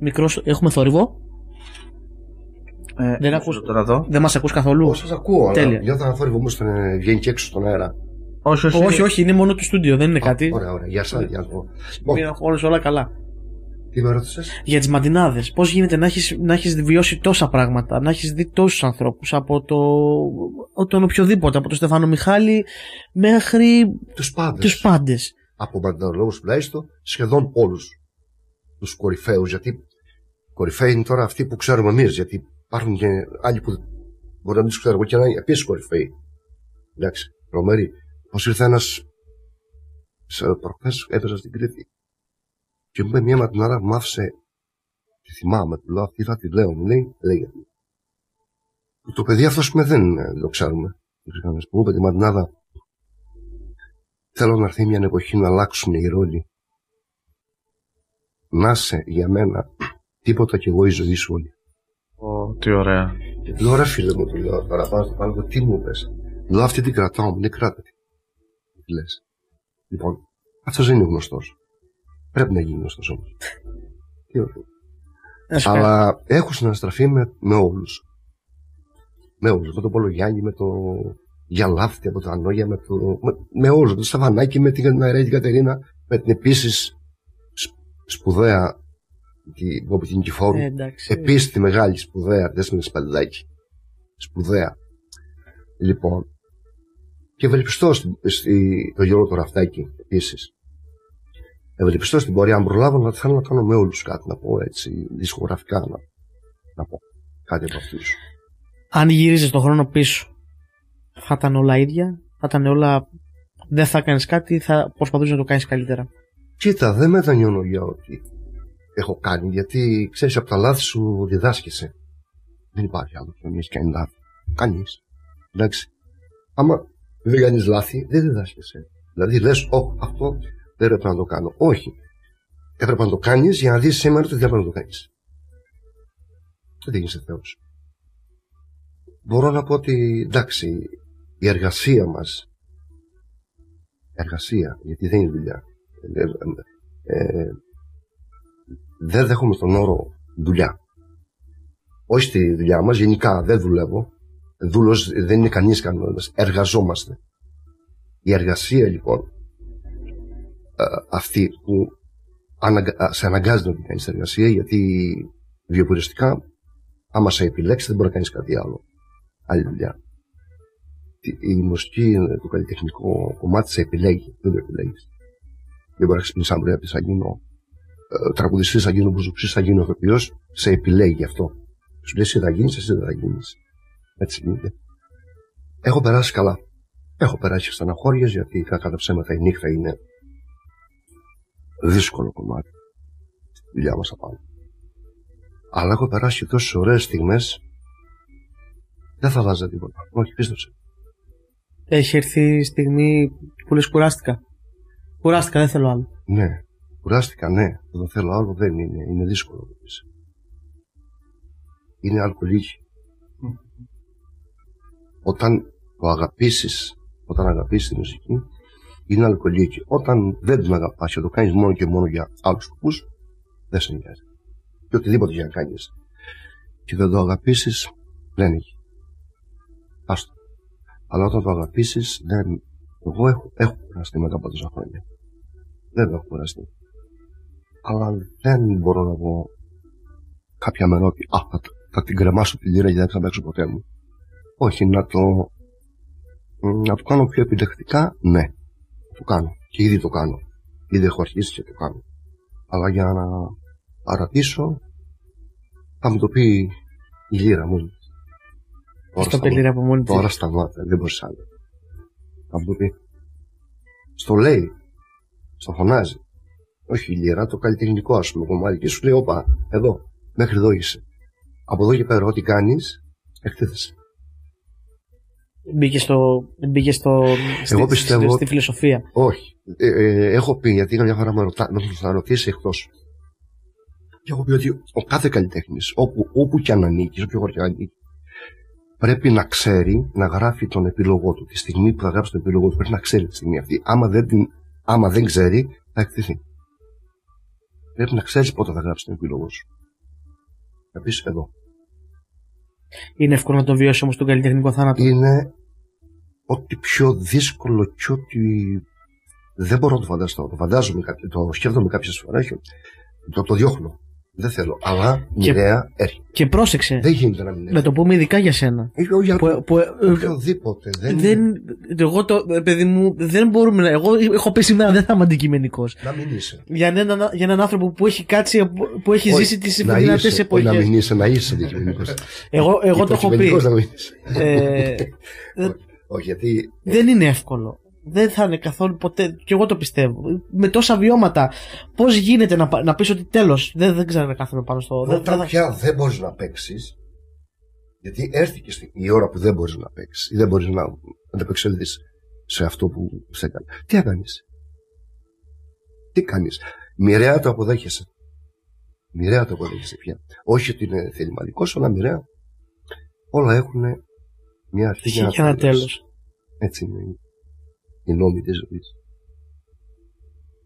μικρός, έχουμε θόρυβο, Ε, Δεν ακούς- Τώρα εδώ. δεν μας ακούς καθόλου. Όχι, σας ακούω, Τέλεια. αλλά νιώθω ένα θόρυβο όμως βγαίνει και έξω στον αέρα. Όχι, όχι. όχι, όχι, είναι μόνο του στούντιο, δεν είναι κάτι. Ωραία, ωραία. Γεια σα, γεια σα. Μείναν όλες όλα καλά. Τι με ρώτησες; Για τις μαντινάδες, πώς γίνεται να έχεις, να έχεις βιώσει τόσα πράγματα, να έχεις δει τόσους ανθρώπους από το, από τον οποιοδήποτε, από τον Στεφάνο Μιχάλη μέχρι Τους πάντες. τους πάντες. Από μανταλόγου τουλάχιστον σχεδόν όλους τους κορυφαίους. Γιατί κορυφαίοι είναι τώρα αυτοί που ξέρουμε εμείς. Γιατί υπάρχουν και άλλοι που μπορεί να μην τους ξέρω εγώ και να είναι επίσης κορυφαίοι. Εντάξει, τρομεροί. Πώς ήρθε ένας. Προχθές έπαιζα στην Κρήτη. Και μου είπε μια ματινάρα που μ' άφησε. Τη θυμάμαι, του λέω αυτή θα τη λέω. Μου λέει, λέγεται. Το παιδί αυτό που δεν ε, το ξέρουμε. Μου είπε τη ματινάδα Θέλω να έρθει μια εποχή να αλλάξουν οι ρόλοι. Να είσαι για μένα τίποτα κι εγώ η ζωή σου όλη. Ω, τι ωραία. Και του λέω ρε φίλε μου, του λέω τώρα πάνω στο πάνω, τι μου πες. Του λέω αυτή την κρατάω, μου λέει κράτα τη. Τι λες. Λοιπόν, αυτός δεν είναι γνωστός. Πρέπει να γίνει γνωστός όμως. Τι ωραία. Να σου κάνω- Αλλά έχω συναστραφεί με, με όλους. Με όλους. Με τον Πολογιάννη, με το Γιαλάφτη από το Ανόγια, με, το, με, με όλους. Με το Σταβανάκη, με την Αρέα την Κατερίνα, με την επίσης σπ- σπουδαία την Μπόμπη την Κιφόρου. Ε, εντάξει. Επίσης τη μεγάλη σπουδαία Δέσμενη Σπαλιδάκη. Σπουδαία. Λοιπόν. Και ευελπιστώ στη, στη, το Γιώργο το Ραφτάκη επίσης. Ευελπιστώ στην πορεία, αν προλάβω να θέλω να κάνω με όλους κάτι να πω έτσι, δισκογραφικά να, να πω κάτι από αυτούς. Αν γύριζες τον χρόνο πίσω, θα ήταν όλα ίδια, θα ήταν όλα... Δεν θα κάνεις κάτι, θα προσπαθούσες να το κάνεις καλύτερα. Κοίτα, δεν μετανιώνω για ό,τι έχω κάνει, γιατί ξέρεις από τα λάθη σου διδάσκεσαι. Δεν υπάρχει άλλο που να έχεις κάνει λάθη. Κανείς. Εντάξει. Άμα δεν κάνεις λάθη, δεν διδάσκεσαι. Δηλαδή λες, Όχι, αυτό δεν έπρεπε να το κάνω. Όχι. Έπρεπε να το κάνεις για να δεις σήμερα ότι δεν έπρεπε να το κάνεις. Δεν γίνεσαι Θεός. Μπορώ να πω ότι εντάξει, η εργασία μας. Εργασία, γιατί δεν είναι δουλειά. Ε, ε, ε, δεν δέχομαι τον όρο δουλειά. Όχι στη δουλειά μας, γενικά δεν δουλεύω. Δούλος δεν είναι κανείς κανόνας. Εργαζόμαστε. Η εργασία λοιπόν ε, αυτή που αναγκα- σε αναγκάζει να την κάνεις εργασία γιατί βιοποριστικά άμα σε επιλέξεις δεν μπορεί να κάνεις κάτι άλλο. Άλλη δουλειά. Η- Η μουσική, το καλλιτεχνικό κομμάτι σε επιλέγει. Δεν το επιλέγεις. Δεν μπορεί να ξυπνήσεις αύριο να πεις θα γίνω ε, τραγουδιστής, θα γίνω μπουζουξής, θα γίνω ηθοποιός. Σε επιλέγει αυτό. Σου λέει εσύ θα γίνεις, εσύ δεν θα γίνεις. Έτσι γίνεται. Έχω περάσει καλά. Έχω περάσει στεναχώριες γιατί κατά τα ψέματα η νύχτα είναι δύσκολο κομμάτι. Στη δουλειά μας απάνω. Αλλά έχω περάσει τόσες ωραίες στιγμές δεν θα βάζα τίποτα. Όχι, πίστεψε. Έχει έρθει η στιγμή που λες κουράστηκα. Κουράστηκα, δεν θέλω άλλο. Ναι. Κουράστηκα, ναι. Δεν το θέλω άλλο, δεν είναι. Είναι δύσκολο να το πεις. Είναι αλκοολίκη. Όταν το αγαπήσεις, όταν αγαπήσεις τη μουσική, είναι αλκοολίκη. Όταν δεν την αγαπάς και το κάνεις μόνο και μόνο για άλλους σκοπούς, δεν σε νοιάζει. Και οτιδήποτε για να κάνεις. Και δεν το αγαπήσεις, δεν έχει. Άστο. Αλλά όταν το αγαπήσεις, δεν... Εγώ έχω, έχω κουραστεί μετά από τόσα χρόνια. Δεν έχω κουραστεί. Αλλά δεν μπορώ να πω κάποια μέρα ότι α, θα, θα την κρεμάσω τη λίρα και δεν θα παίξω ποτέ μου. Όχι, να το, να το κάνω πιο επιλεκτικά, ναι. Το κάνω. Και ήδη το κάνω. Ήδη έχω αρχίσει και το κάνω. Αλλά για να παρατήσω, θα μου το πει η λίρα μου. Τώρα Στο σταμάτα. πελήρα από μόνη της; Τώρα σταμάτα, δεν μπορείς άλλο. Θα μου το πει. Στο λέει, στο φωνάζει. Όχι η λίρα, το καλλιτεχνικό ας πούμε κομμάτι. Και σου λέει, όπα, εδώ, μέχρι εδώ είσαι. Από εδώ και πέρα, ό,τι κάνεις, εκτίθεσαι. Μπήκε στο. Μπήκε στο στη, πιστεύω στη, στη ότι- φιλοσοφία. Όχι. Ε, ε, έχω πει, γιατί μια φορά με, ρωτά, με θα ρωτήσει εκτός. Και έχω πει ότι ο κάθε καλλιτέχνης, όπου, όπου και αν ανήκεις, όποιο χώρο και αν ανήκεις, πρέπει να ξέρει να γράφει τον επίλογό του. Τη στιγμή που θα γράψει τον επίλογό του, πρέπει να ξέρει τη στιγμή αυτή. Άμα δεν, την, άμα δεν ξέρει, θα εκτεθεί. Πρέπει να ξέρεις πότε θα γράψει τον επίλογό σου. Θα πεις εδώ. Είναι εύκολο να το βιώσει όμως τον καλλιτεχνικό θάνατο. Είναι ό,τι πιο δύσκολο και ό,τι δεν μπορώ να το φανταστώ. Το φαντάζομαι, το σκέφτομαι κάποιες φορές το, το διώχνω. Δεν θέλω. Αλλά Και- μοιραία έρχεται. Και πρόσεξε. Δεν γίνεται να μην Να έρχεται. το πούμε ειδικά για σένα. Ε, ο- για Που, που, ε, οποιοδήποτε. Δεν, δεν, εγώ το, ε, παιδί μου, δεν μπορούμε να. Εγώ έχω πει σήμερα δεν θα είμαι αντικειμενικός. Να μην είσαι. Για έναν, για έναν άνθρωπο που έχει κάτσει, που έχει Όχι, ζήσει τις να δυνατές είσαι, όχι Να εποχές. μην είσαι, να είσαι αντικειμενικός. Εγώ, εγώ το έχω πει. Υποκειμενικός να μην είσαι. Ε, δεν- Όχι, γιατί δεν είναι εύκολο. Δεν θα είναι καθόλου ποτέ. Και εγώ το πιστεύω. Με τόσα βιώματα, πώς γίνεται να, πα- να πεις ότι τέλος. Δεν, δεν ξέρω να κάθομαι πάνω στο. Δεν, δεν όταν θα- πια δεν μπορείς να παίξεις, γιατί έρθει και στη- η ώρα που δεν μπορείς να παίξεις ή δεν μπορείς να ανταπεξέλθεις σε αυτό που σε έκανε. Τι θα κάνεις; Τι κάνεις; Μοιραία το αποδέχεσαι. Μοιραία το αποδέχεσαι πια. Όχι ότι είναι θεληματικό, αλλά μοιραία. Όλα έχουν μια αρχή Είχε και ένα τέλος. Έτσι είναι οι- οι νόμοι της ζωής.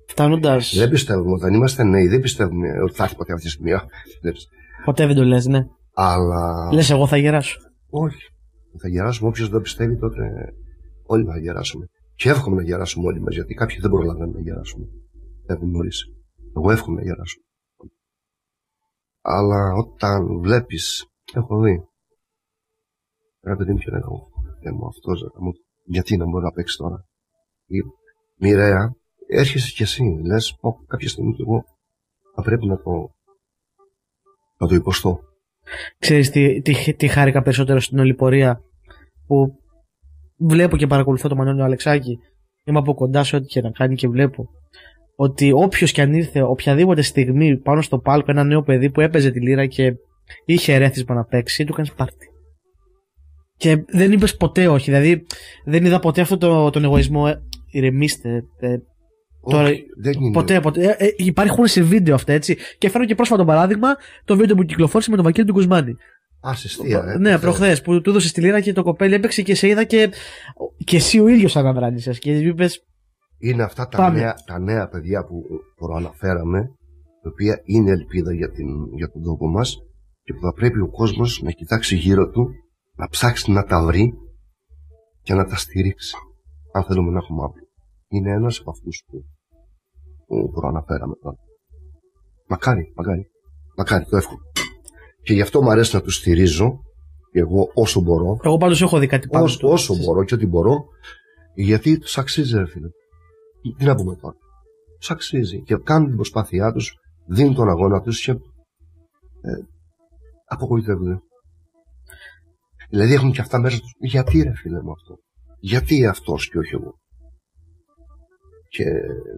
Φτάνοντας. Δεν πιστεύουμε, όταν είμαστε νέοι, δεν πιστεύουμε ότι θα έρθει ποτέ αυτή τη στιγμή. Α, δεν πιστεύω. Ποτέ δεν το λες, ναι. Αλλά. Λες, εγώ θα γεράσω. Όχι. Θα γεράσουμε. Όποιος δεν πιστεύει, τότε όλοι θα γεράσουμε. Και εύχομαι να γεράσουμε όλοι μας, γιατί κάποιοι δεν προλαβαίνουν να γεράσουμε. Έχουν νωρί. Εγώ εύχομαι να γεράσω. Αλλά όταν βλέπεις, έχω δει. Ρε παιδί μου, ποιο είναι εγώ. Δεν μου αυτό, μου. Γιατί να μπορεί να παίξει τώρα. Ή, Μοιραία, έρχεσαι κι εσύ. Λες, πω κάποια στιγμή κι εγώ θα πρέπει να το. να το υποστώ. Ξέρεις τι, τι, τι χάρηκα περισσότερο στην όλη πορεία που βλέπω και παρακολουθώ τον Μανώλη Αλεξάκη είμαι από κοντά σε ό,τι και να κάνει και βλέπω ότι όποιος και αν ήρθε οποιαδήποτε στιγμή πάνω στο πάλκο ένα νέο παιδί που έπαιζε τη λύρα και είχε ερέθισμα να παίξει του κάνεις πάρτι και δεν είπες ποτέ όχι δηλαδή δεν είδα ποτέ αυτό το, τον εγωισμό ε, ηρεμήστε ε, Τώρα, Όχι, δεν είναι. Ποτέ, ποτέ. Ε, ε, υπάρχουν σε βίντεο αυτά, έτσι. Και φέρω και πρόσφατο παράδειγμα το βίντεο που κυκλοφόρησε με τον Βαγγέλη του Κουσμάνη. Α, συστία, ε, ναι, προχθές. προχθέ που του έδωσε τη λίρα και το κοπέλι έπαιξε και σε είδα και, και εσύ ο ίδιος αναδράνησε. Και είπε, Είναι αυτά τα Πάμε. νέα, τα νέα παιδιά που προαναφέραμε, τα οποία είναι ελπίδα για, την, για τον τόπο μας και που θα πρέπει ο κόσμος να κοιτάξει γύρω του, να ψάξει να τα βρει και να τα στηρίξει. Αν θέλουμε να έχουμε αύριο. Είναι ένας από αυτούς που, που προαναφέραμε τώρα. Μακάρι, μακάρι. Μακάρι, το εύχομαι. Και γι' αυτό μου αρέσει να τους στηρίζω, και εγώ όσο μπορώ, Εγώ πάντως έχω δει κάτι πάνω. όσο, του. όσο μπορώ και ό,τι μπορώ, γιατί τους αξίζει, ρε φίλε. Τι να πούμε τώρα. Τους αξίζει και κάνουν την προσπάθειά τους, δίνουν τον αγώνα τους και. Ε, απογοητεύονται. Δηλαδή έχουν και αυτά μέσα τους. Γιατί ρε φίλε μου αυτό; Γιατί αυτός και όχι εγώ; Και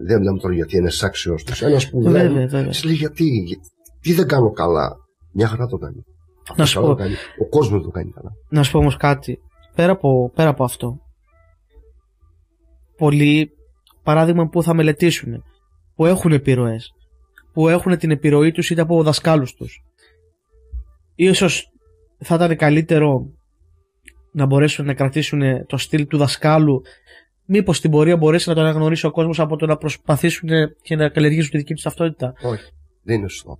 δεν μιλάμε τώρα γιατί είναι άξιος του. Ένας που Βέβαια, δεν. βέβαια. Σου λέει γιατί, γιατί, τι δεν κάνω καλά; Μια χαρά το κάνει. Να σου Καλά πω, το κάνει. Ο κόσμος το κάνει καλά. να σου πω όμως κάτι. Πέρα από, πέρα από αυτό. Πολλοί, παράδειγμα που θα μελετήσουν, που έχουν επιρροές, που έχουν την επιρροή τους είτε από δασκάλους τους. Ίσως θα ήταν καλύτερο να μπορέσουν να κρατήσουν το στυλ του δασκάλου μήπως στην πορεία μπορέσει να το αναγνωρίσει ο κόσμος από το να προσπαθήσουν και να καλλιεργήσουν τη δική τους ταυτότητα; Όχι, δεν είναι σωστό.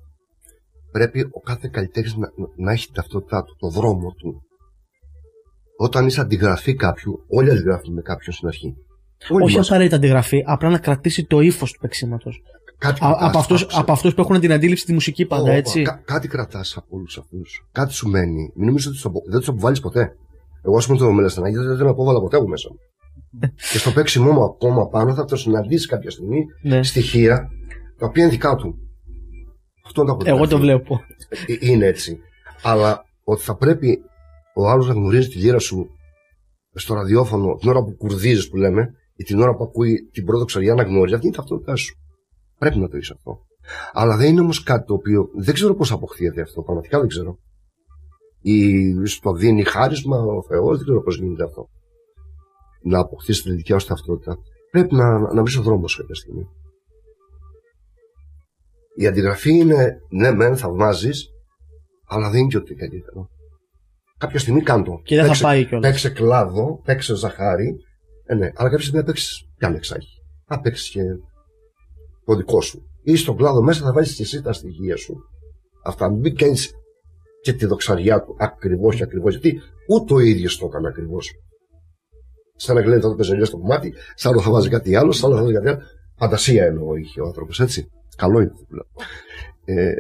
Πρέπει ο κάθε καλλιτέχνης να, να έχει την ταυτότητά του, το δρόμο του. Όταν είσαι αντιγραφή κάποιου, όλοι αντιγράφουν με κάποιον στην αρχή. Όλοι Όχι μας. απαραίτητα αντιγραφή, απλά να κρατήσει το ύφος του παίξήματο. Κάτι Από, κρατάς, αυτούς, άκουσε. από αυτούς που έχουν την αντίληψη τη μουσική πάντα, Ω, έτσι. κα- κάτι κρατάς από όλους αυτούς. Κάτι σου μένει. Μην νομίζει ότι τους απο- δεν του αποβάλει ποτέ. Εγώ, ας πούμε, το μελαστανά, γιατί δεν τον απόβαλα ποτέ από μέσα μου. και στο παίξιμό μου ακόμα πάνω θα το συναντήσει κάποια στιγμή Ναι. στοιχεία τα οποία είναι δικά του. Αυτό είναι το Εγώ το αποτέλεσμα. βλέπω. Ε, είναι έτσι. Αλλά ότι θα πρέπει ο άλλος να γνωρίζει τη λύρα σου στο ραδιόφωνο την ώρα που κουρδίζεις που λέμε ή την ώρα που ακούει την πρώτη ξαριά να γνωρίζει, αυτή είναι η ταυτότητά σου. Πρέπει να το έχεις αυτό. Αλλά δεν είναι όμως κάτι το οποίο δεν ξέρω πώς αποκτήεται αυτό. Πραγματικά δεν ξέρω. Ή στο δίνει χάρισμα ο Θεός, δεν ξέρω πώς γίνεται αυτό. Να αποκτήσει τη δικιά σου ταυτότητα. Πρέπει να, να βρεις ο δρόμος κάποια στιγμή. Η αντιγραφή είναι, ναι, μεν θαυμάζεις, αλλά δεν είναι και ότι καλύτερο. κάποια στιγμή κάντο. Και δεν θα πάει κιόλας. Παίξε κλάδο, παίξε ζαχάρι. Ε, ναι, αλλά κάποια στιγμή θα παίξεις πια εξάγει. Θα παίξεις και το δικό σου. Ή στον κλάδο μέσα θα βάλει και εσύ τα στοιχεία σου. Αυτά μην κάνεις και τη δοξαριά του ακριβώς και ακριβώς. Γιατί ούτε ο ίδιο το έκανε ακριβώς. Σαν να κλείνει το πεζελιό στο κομμάτι, σαν άλλο θα βάζει κάτι άλλο, σαν άλλο θα βάζει κάτι άλλο. Φαντασία εννοώ είχε ο άνθρωπος, έτσι. Καλό είναι αυτό που λέω. Ε,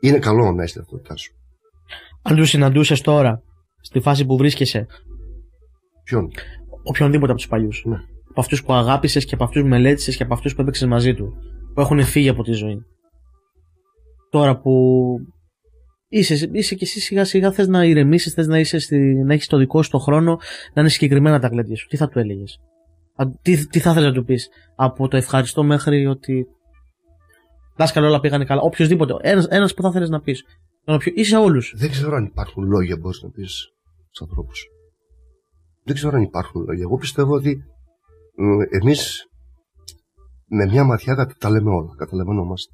είναι καλό να είσαι ταυτότητά σου. Αν του συναντούσες τώρα, στη φάση που βρίσκεσαι. Ποιον; Οποιονδήποτε από τους παλιούς. Ναι. Από αυτούς που αγάπησες και από αυτούς που μελέτησες και από αυτούς που έπαιξες μαζί του. Που έχουν φύγει από τη ζωή. Τώρα που είσαι, είσαι και εσύ σιγά σιγά θες να ηρεμήσεις, θες να, είσαι στη, να έχεις το δικό σου το χρόνο, να είναι συγκεκριμένα τα γλέντια σου. Τι θα του έλεγες; Τι, τι θα ήθελε να του πεις; Από το ευχαριστώ μέχρι ότι. Δάσκαλο, όλα πήγανε καλά. Οποιοδήποτε. Ένας που θα ήθελε να πεις. Ή σε όλους. Δεν ξέρω αν υπάρχουν λόγια μπορείς να πεις στους ανθρώπους. Δεν ξέρω αν υπάρχουν λόγια. Εγώ πιστεύω ότι εμείς με μια ματιά τα λέμε όλα. Καταλαβαίνόμαστε.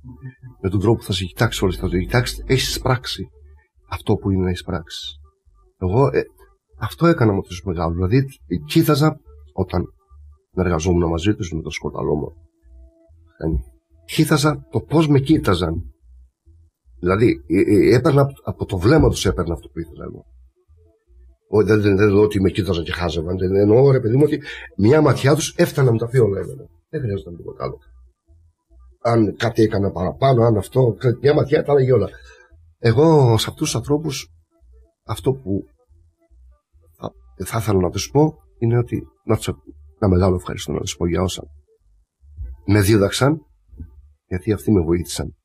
Με τον τρόπο που θα σε κοιτάξει όλες. Θα το κοιτάξει, έχεις πράξει αυτό που είναι να έχει πράξει. Εγώ ε, αυτό έκανα με τους μεγάλους. Δηλαδή, κοίταζα όταν εργαζόμουν μαζί τους με το σκοταλό μου. Κοίταζα το πώς με κοίταζαν. Δηλαδή, ε, ε, έπαιρνα από το βλέμμα τους έπαιρνα αυτό που ήθελα εγώ. Δεν, δεν, δεν ότι με κοίταζαν και χάζευαν. Δεν εννοώ, ρε παιδί μου, ότι μια ματιά τους έφτανε να μου τα πει όλα έμενα. Δεν χρειάζεται τίποτα άλλο. Αν κάτι έκανα παραπάνω, αν αυτό, μια ματιά τα έλεγε όλα. Εγώ σε αυτούς τους ανθρώπους, αυτό που θα, θα ήθελα να τους πω είναι ότι να τους ένα μεγάλο ευχαριστώ να τους πω για όσα με δίδαξαν, γιατί αυτοί με βοήθησαν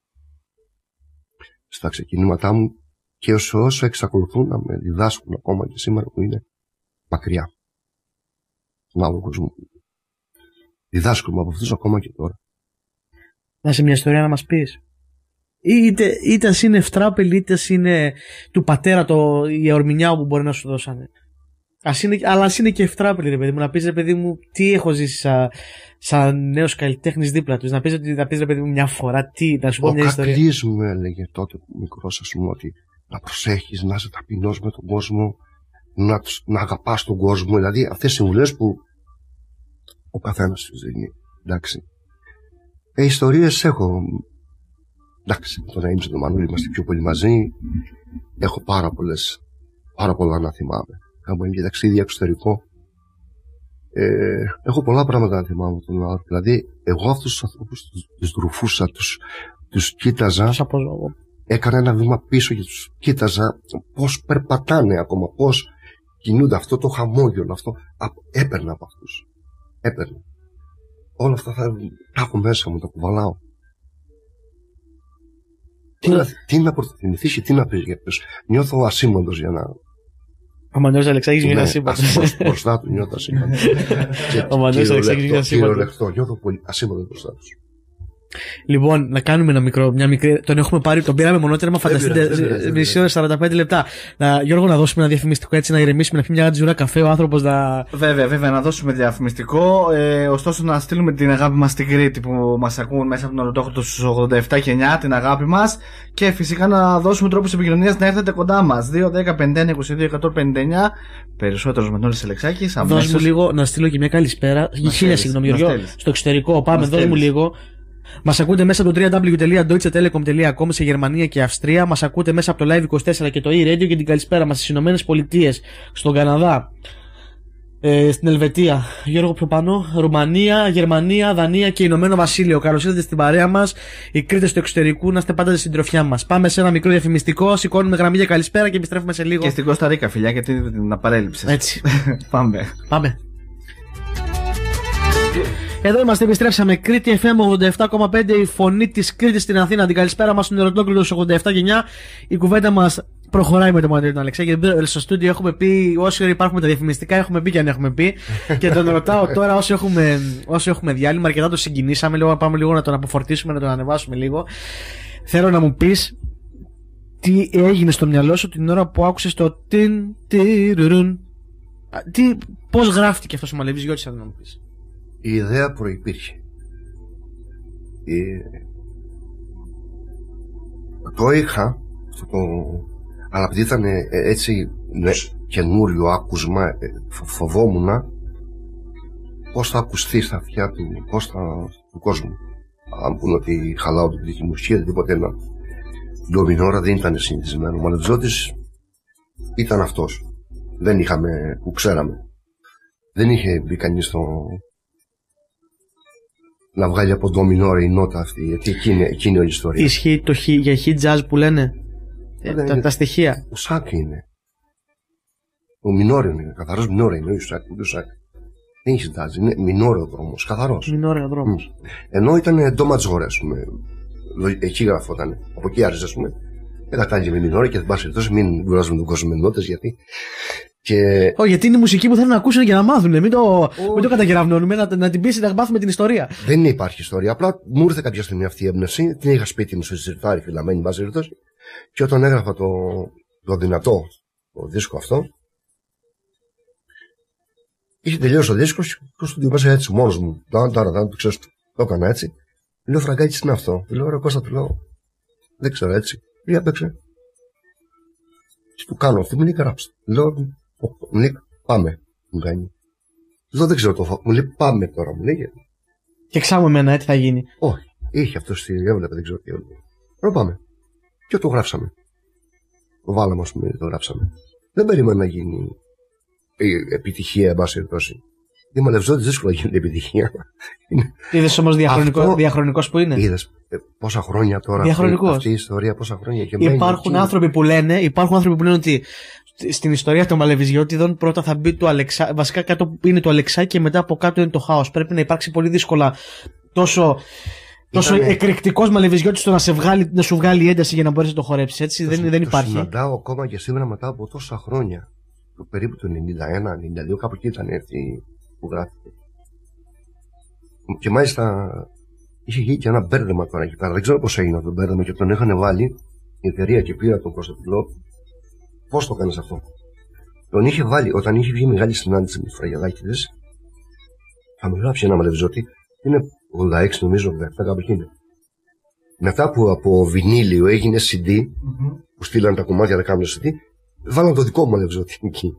στα ξεκινήματά μου και όσο, όσο εξακολουθούν να με διδάσκουν ακόμα και σήμερα που είναι μακριά. Στον άλλο κόσμο. Διδάσκουμε από αυτούς ακόμα και τώρα. Να σε μια ιστορία να μας πεις. Είτε, είτε είναι ευτράπελ, είτε είναι του πατέρα το, η ορμηνιά που μπορεί να σου δώσανε. Ας είναι, αλλά ας είναι και ευτράπελη, ρε παιδί μου, να πεις ρε παιδί μου τι έχω ζήσει σαν, σαν νέος καλλιτέχνης δίπλα τους. Να πεις να πεις, ρε παιδί μου μια φορά τι, να σου πω Ο μια ιστορία. Ο μου έλεγε τότε μικρός, ας πούμε, ότι να προσέχεις, να είσαι ταπεινός με τον κόσμο, να, να αγαπάς τον κόσμο. Δηλαδή αυτές οι συμβουλές που ο καθένας του δίνει. Εντάξει. Ε, ιστορίες έχω. Εντάξει, το να είμαι στο Μανούλη είμαστε πιο πολύ μαζί. Έχω πάρα πολλές, πάρα πολλά να θυμάμαι κάνω και ταξίδια εξωτερικό. Ε, έχω πολλά πράγματα να θυμάμαι τον άλλο. Δηλαδή, εγώ αυτούς τους ανθρώπους τους δρουφούσα, τους τους κοίταζα. Έκανα ένα βήμα πίσω και τους κοίταζα πώς περπατάνε ακόμα, πώς κινούνται αυτό το χαμόγελο, αυτό. Έπαιρνα από αυτούς. Έπαιρνα. Όλα αυτά θα τα έχω μέσα μου, τα κουβαλάω. Τι, να, τι να προτιμηθείς και τι να πεις για Νιώθω ασήμαντος για να ο Μανώλη Αλεξάκης είναι ασύμπαντο. Μπροστά του νιώθω ασύμπαντο. Ο Μανώλη Αλεξάκη είναι ασύμπαντο. Νιώθω πολύ ασύμπαντο μπροστά τους. Λοιπόν, να κάνουμε ένα μικρό, μια μικρή. Τον έχουμε πάρει, τον πήραμε μονότερμα, φανταστείτε. Μισή ώρα, 45 λεπτά. Να, Γιώργο, να δώσουμε ένα διαφημιστικό έτσι, να ηρεμήσουμε, να πει μια τζουρά καφέ ο άνθρωπος να. Βέβαια, βέβαια, να δώσουμε διαφημιστικό. Ε, ωστόσο, να στείλουμε την αγάπη μας στην Κρήτη που μας ακούν μέσα από τον Ορτόχρωτο στους 87 και 9, την αγάπη μας. Και φυσικά να δώσουμε τρόπους επικοινωνίας να έρθετε κοντά μας. 2, 10, 51, 22, 159. Περισσότερο με τον Αλεξάκη. Δώσ' μου λίγο να στείλω και μια καλησπέρα. Χίλια συγγνώμη, Γιώργο. Στο εξωτερικό, πάμε, δώσ' μου λίγο. Μας ακούτε μέσα από το www.deutschetelecom.com σε Γερμανία και Αυστρία. Μας ακούτε μέσα από το Live24 και το e-radio και την καλησπέρα μας στις Ηνωμένες Πολιτείες, στον Καναδά, ε, στην Ελβετία. Γιώργο πιο πάνω. Ρουμανία, Γερμανία, Δανία και Ηνωμένο Βασίλειο. Καλώς ήρθατε στην παρέα μας. Οι Κρήτες του εξωτερικού να είστε πάντα στην τροφιά μας. Πάμε σε ένα μικρό διαφημιστικό. Σηκώνουμε γραμμή για καλησπέρα και επιστρέφουμε σε λίγο. Και στην Κωνσταντίνα, φιλιά, γιατί την απαρέλειψε. Έτσι. Πάμε. Πάμε. Εδώ είμαστε, επιστρέψαμε. Κρήτη FM 87,5, η φωνή της Κρήτης στην Αθήνα. Την καλησπέρα μας στον Ερωτόκλητο 87 και 9. Η κουβέντα μας προχωράει με τον Μαντήρη τον Αλεξέ. Γιατί στο στούντιο έχουμε πει, όσοι υπάρχουν τα διαφημιστικά, έχουμε πει και αν έχουμε πει. και τον ρωτάω τώρα, όσοι έχουμε, όσοι έχουμε διάλειμμα, αρκετά το συγκινήσαμε. Λίγο, πάμε λίγο να τον αποφορτήσουμε, να τον ανεβάσουμε λίγο. Θέλω να μου πεις τι έγινε στο μυαλό σου την ώρα που άκουσες το τιν, Τι, πώς γράφτηκε αυτό ο Μαλεβής Γιώτης, θα να μου πεις η ιδέα προϋπήρχε. Ε, το είχα, αυτό το, αλλά επειδή ήταν ε, έτσι ναι, καινούριο άκουσμα. ε, φο- Φοβόμουν πώς θα ακουστεί στα αυτιά του, πώς θα, του κόσμου. Αν πούνε ότι χαλάω την δική μου σχέδια, τίποτε ένα. Ντομινόρα δεν ήταν συνηθισμένο. Ο Μαλετζότη ήταν αυτός. Δεν είχαμε, που ξέραμε. Δεν είχε μπει κανείς στο. Να βγάλει από ντομινόρα η νότα αυτή. Γιατί εκείνη, εκείνη είναι όλη η ιστορία. Ισχύει το χι, για hit jazz που λένε; Ε, Ναι, τα, είναι- τα στοιχεία. Ο Σάκ είναι. Ο Μινόριο είναι. Καθαρός Μινόριο είναι. Ο Σάκ. Ο Σάκ. Δεν έχει τάζ. Είναι Μινόριο δρόμος. Καθαρός. Είναι ωραίο δρόμο. Ενώ ήταν ντόμα τζόρε, ας πούμε. Λο- Εκεί γραφόταν. Από εκεί άρχισε, ας πούμε. Δεν κατάληγε με Μινόριο και δεν πάση περιπτώσει μην κουράζουμε τον κόσμο με νότες γιατί. Και Ω, γιατί είναι η μουσική που θέλουν να ακούσουν και να μάθουν. Μην το, μην το κατακεραυνώνουμε, να, να την πείσει να μάθουμε την ιστορία. δεν υπάρχει ιστορία. Απλά μου ήρθε κάποια στιγμή αυτή η έμπνευση. Την είχα σπίτι μου στο σιρτάρι φυλαμένη, μπα περιπτώσει. Και όταν έγραφα το, το δυνατό, το δίσκο αυτό, είχε τελειώσει ο δίσκος και στο του μέσα έτσι μόνος μου. Ταν, ταν, ταν, το ξέρω, το έκανα έτσι. Λέω φραγκάκι τι είναι αυτό; Του λέω ρε Κώστα, του λέω. Δεν ξέρω έτσι. Λέει απέξε. Και του κάνω αυτή, μου λέει γράψτε. Λέω, «Ω, μου λέει πάμε. Μου κάνει. Λέω δεν ξέρω το φα- Μου λέει πάμε τώρα. Μου λέει Και ξάμου εμένα, ε, τι θα γίνει. όχι. Είχε αυτό στη έβλεπε, δεν ξέρω τι έβλεπε. Λέω πάμε. Και το γράψαμε. Το βάλαμε, ας πούμε, το γράψαμε. Δεν περίμενα να γίνει η επιτυχία, εν πάση περιπτώσει. Η μαλευζότη δύσκολα γίνεται επιτυχία. Είδες όμως διαχρονικό, Αυτό- διαχρονικός που είναι; Είδες πόσα χρόνια τώρα αυτή, Διαχρονικός. αυτή η ιστορία, πόσα χρόνια και μένει Υπάρχουν εκεί. άνθρωποι που λένε, υπάρχουν άνθρωποι που λένε ότι στην ιστορία των Μαλεβιζιώτιδων πρώτα θα μπει το Αλεξά, βασικά κάτω είναι το Αλεξά και μετά από κάτω είναι το χάος. Πρέπει να υπάρξει πολύ δύσκολα τόσο, τόσο Ήτανε- εκρηκτικός Μαλεβιζιώτης στο να, σε βγάλει, να σου βγάλει ένταση για να μπορέσει να το χορέψεις. Έτσι Το δεν, συ- δεν το υπάρχει. συναντάω ακόμα και σήμερα μετά από τόσα χρόνια. Το περίπου το 91-92, κάπου εκεί ήταν αυτή που γράφηκε. Και μάλιστα είχε γίνει και ένα μπέρδεμα τώρα εκεί πέρα. Δεν ξέρω πώς έγινε αυτό το μπέρδεμα και τον είχαν βάλει η εταιρεία και πήρα τον Κωνσταντινό. Πώς το έκανε αυτό; Τον είχε βάλει όταν είχε βγει μεγάλη συνάντηση με τους Φραγιαδάκηδε. Θα μου γράψει ένα μαλευζότη. Είναι 86 νομίζω, 87 κάπου εκεί είναι. Μετά που από βινίλιο έγινε CD, που στείλαν τα κομμάτια να κάνουν CD, βάλαν το δικό μου μαλευζότη εκεί.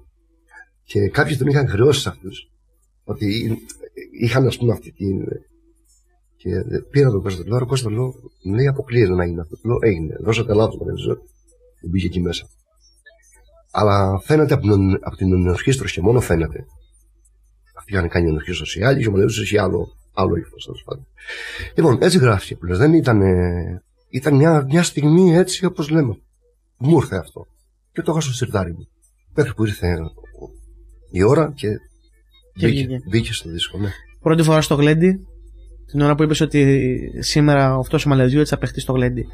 Και κάποιοι τον είχαν χρεώσει σε αυτούς. Ότι είχαν ας πούμε αυτή την. Και πήρα τον Κώστα, του λέω, «Ρε Κώστα, λέω, μου λέει αποκλείεται να γίνει αυτό. Του λέω, έγινε, δώσατε λάθο μαλευζότη. Δεν πήγε εκεί μέσα. Αλλά φαίνεται από την, από την ενορχήστρωση και μόνο φαίνεται. Αυτοί είχαν κάνει ενορχήστρωση. Οι άλλοι και ο μαλευζότη είχε άλλο, άλλο ύφος, τέλος πάντων. Λοιπόν, έτσι γράφτηκε που λες. Δεν ήταν. ε, ήταν μια, μια στιγμή έτσι όπως λέμε. Μου ήρθε αυτό. Και το είχα στο σιρτάρι μου. Μέχρι που ήρθε η ώρα και, Και μπήκε, βγήκε. μπήκε στο δίσκο. Ναι. Πρώτη φορά στο γλέντι, την ώρα που είπες ότι σήμερα αυτός ο Μαλεβιζιώτη θα παιχτεί στο γλέντι.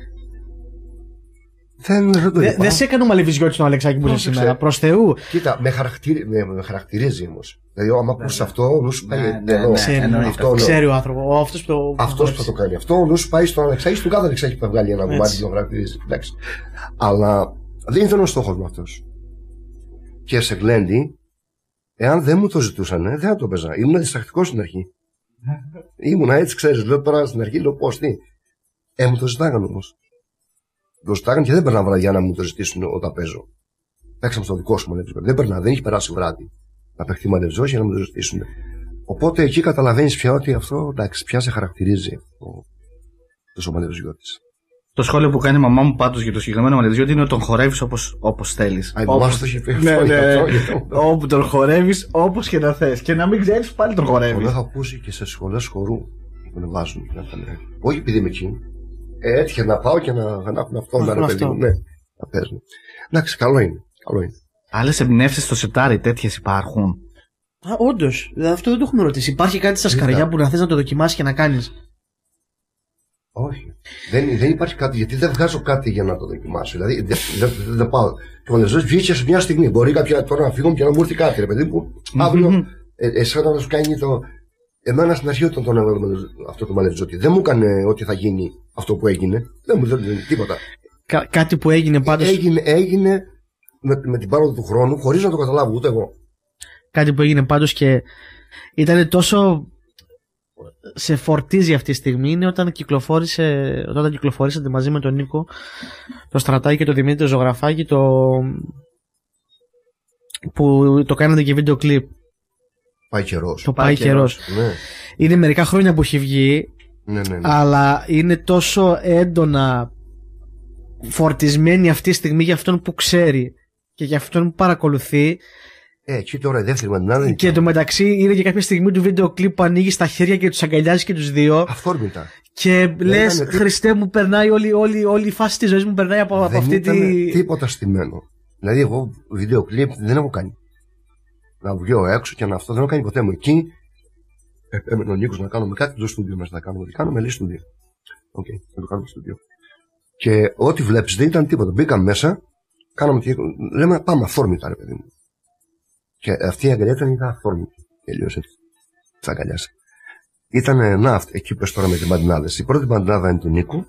Δεν, δεν το Δε- είπα. Δεν σε έκανε ο Μαλεβιζιώτη τον Αλεξάκη που είσαι Πρόσεξε. σήμερα. Προς Θεού. Κοίτα, με, χαρακτηρι... με, με χαρακτηρίζει όμως. Δηλαδή, άμα ακούσει αυτό, νου σου πάει. Ναι, ναι, εδώ. ναι, Ξέρει, εννοείται. αυτό λέω. ξέρει ο άνθρωπο. Αυτός που το. Αυτός που θα το κάνει αυτό, νου σου πάει στον Αλεξάκη, στον κάθε Αλεξάκη που θα βγάλει ένα Έτσι. κομμάτι και το χαρακτηρίζει. Εντάξει. Αλλά δεν ήταν ο στόχος μου αυτός. Και σε γλέντι, εάν δεν μου το ζητούσαν, δεν θα το παίζα. Ήμουν διστακτικός στην αρχή. Ήμουνα έτσι, ξέρεις, λέω τώρα στην αρχή, λέω πώς, τι. Ε, μου το ζητάγανε όμως. Το ζητάγανε και δεν περνά βραδιά να μου το ζητήσουν όταν παίζω. Παίξαμε στο δικό σου μαλεύζο. Δεν περνά, δεν έχει περάσει βράδυ. Να παιχτεί μαλευζό για να μου το ζητήσουν. Οπότε εκεί καταλαβαίνεις πια ότι αυτό εντάξει, πια σε χαρακτηρίζει ο, το μαλευζιώτη. Το σχόλιο που κάνει η μαμά μου πάντως για το συγκεκριμένο μαλεδιώτη είναι ότι τον χορεύεις όπω θέλεις. Α, η μαμά σου το είχε πει Ναι, αυτό, γι' ναι. αυτό, γι' αυτό. Όπου τον χορεύεις όπως και να θες. Και να μην ξέρεις πάλι τον Εγώ χορεύει. έχω ακούσει και σε σχολές χορού που με βάζουν. Να πάνε. Όχι επειδή είμαι εκεί. Ε, έτυχε να πάω και να, να έχουν αυτό. Να Να, έχουν ρε, παιδί αυτό. μου, ναι, να παίζουν. Εντάξει, καλό είναι. Καλό είναι. Άλλες εμπνεύσεις στο σετάρι τέτοιες υπάρχουν; Α, όντως. Αυτό δεν το έχουμε ρωτήσει. Υπάρχει κάτι στα σκαριά που να θες να το δοκιμάσεις και να κάνεις; Όχι. Δεν, δεν υπάρχει κάτι, γιατί δεν βγάζω κάτι για να το δοκιμάσω. Δηλαδή δεν δεν- δεν δεν πάω. Και ο Μαλεζό βγήκε σε μια στιγμή. Μπορεί κάποια τώρα να φύγω και να μου έρθει κάτι, ρε παιδί μου. Αύριο, ε, εσένα να σου κάνει το. Εμένα στην αρχή όταν τον έβαλε αυτό το μαλευζότη, δεν μου έκανε ό,τι θα γίνει αυτό που έγινε. Δεν μου δεν, τίποτα. Κα- κάτι που έγινε πάντω. Έγινε, έγινε με, με την πάροδο του χρόνου χωρίς να το καταλάβω ούτε εγώ. Κάτι που έγινε πάντως και ήταν τόσο. Σε φορτίζει αυτή τη στιγμή είναι όταν κυκλοφόρησε. Όταν κυκλοφορήσατε μαζί με τον Νίκο, το Στρατάκη και το Δημήτρη Ζωγραφάκη το. που το κάνατε και βίντεο κλιπ. Πάει καιρός. Το πάει καιρός. Ναι. Είναι μερικά χρόνια που έχει βγει, Ναι, ναι, ναι. αλλά είναι τόσο έντονα φορτισμένη αυτή τη στιγμή για αυτόν που ξέρει και για αυτόν που παρακολουθεί. Ε, εκεί τώρα η δεύτερη μαντινάδα είναι Και εντωμεταξύ είναι και κάποια στιγμή του βίντεο κλιπ που ανοίγει στα χέρια και τους αγκαλιάζει και τους δύο. αυθόρμητα. Και λε, ήταν τι- Χριστέ μου, περνάει όλη, όλη, όλη η φάση της ζωής μου, περνάει από, από δεν αυτή ήταν τη. τίποτα στημένο. Δηλαδή, εγώ βίντεο κλιπ δεν έχω κάνει. Να βγω έξω και να αυτό δεν έχω κάνει ποτέ μου. Εκεί ε, έμενε ο Νίκος να κάνουμε κάτι στο στούντιο μέσα. Να κάνουμε, κάνουμε λέει στούντιο. Οκ, θα το κάνουμε στούντιο. Και ό,τι βλέπεις δεν ήταν τίποτα. Μπήκαμε μέσα, κάναμε τι. Λέμε πάμε αυθόρμητα, ρε παιδί μου. Και αυτή η αγκαλιά ήταν, ήταν αυθόρμητη. Τελείωσε. Την αγκάλιασε. Ήταν ε, να, αυτή- εκεί πες τώρα με την πατινάδα. Η πρώτη πατινάδα είναι του Νίκου,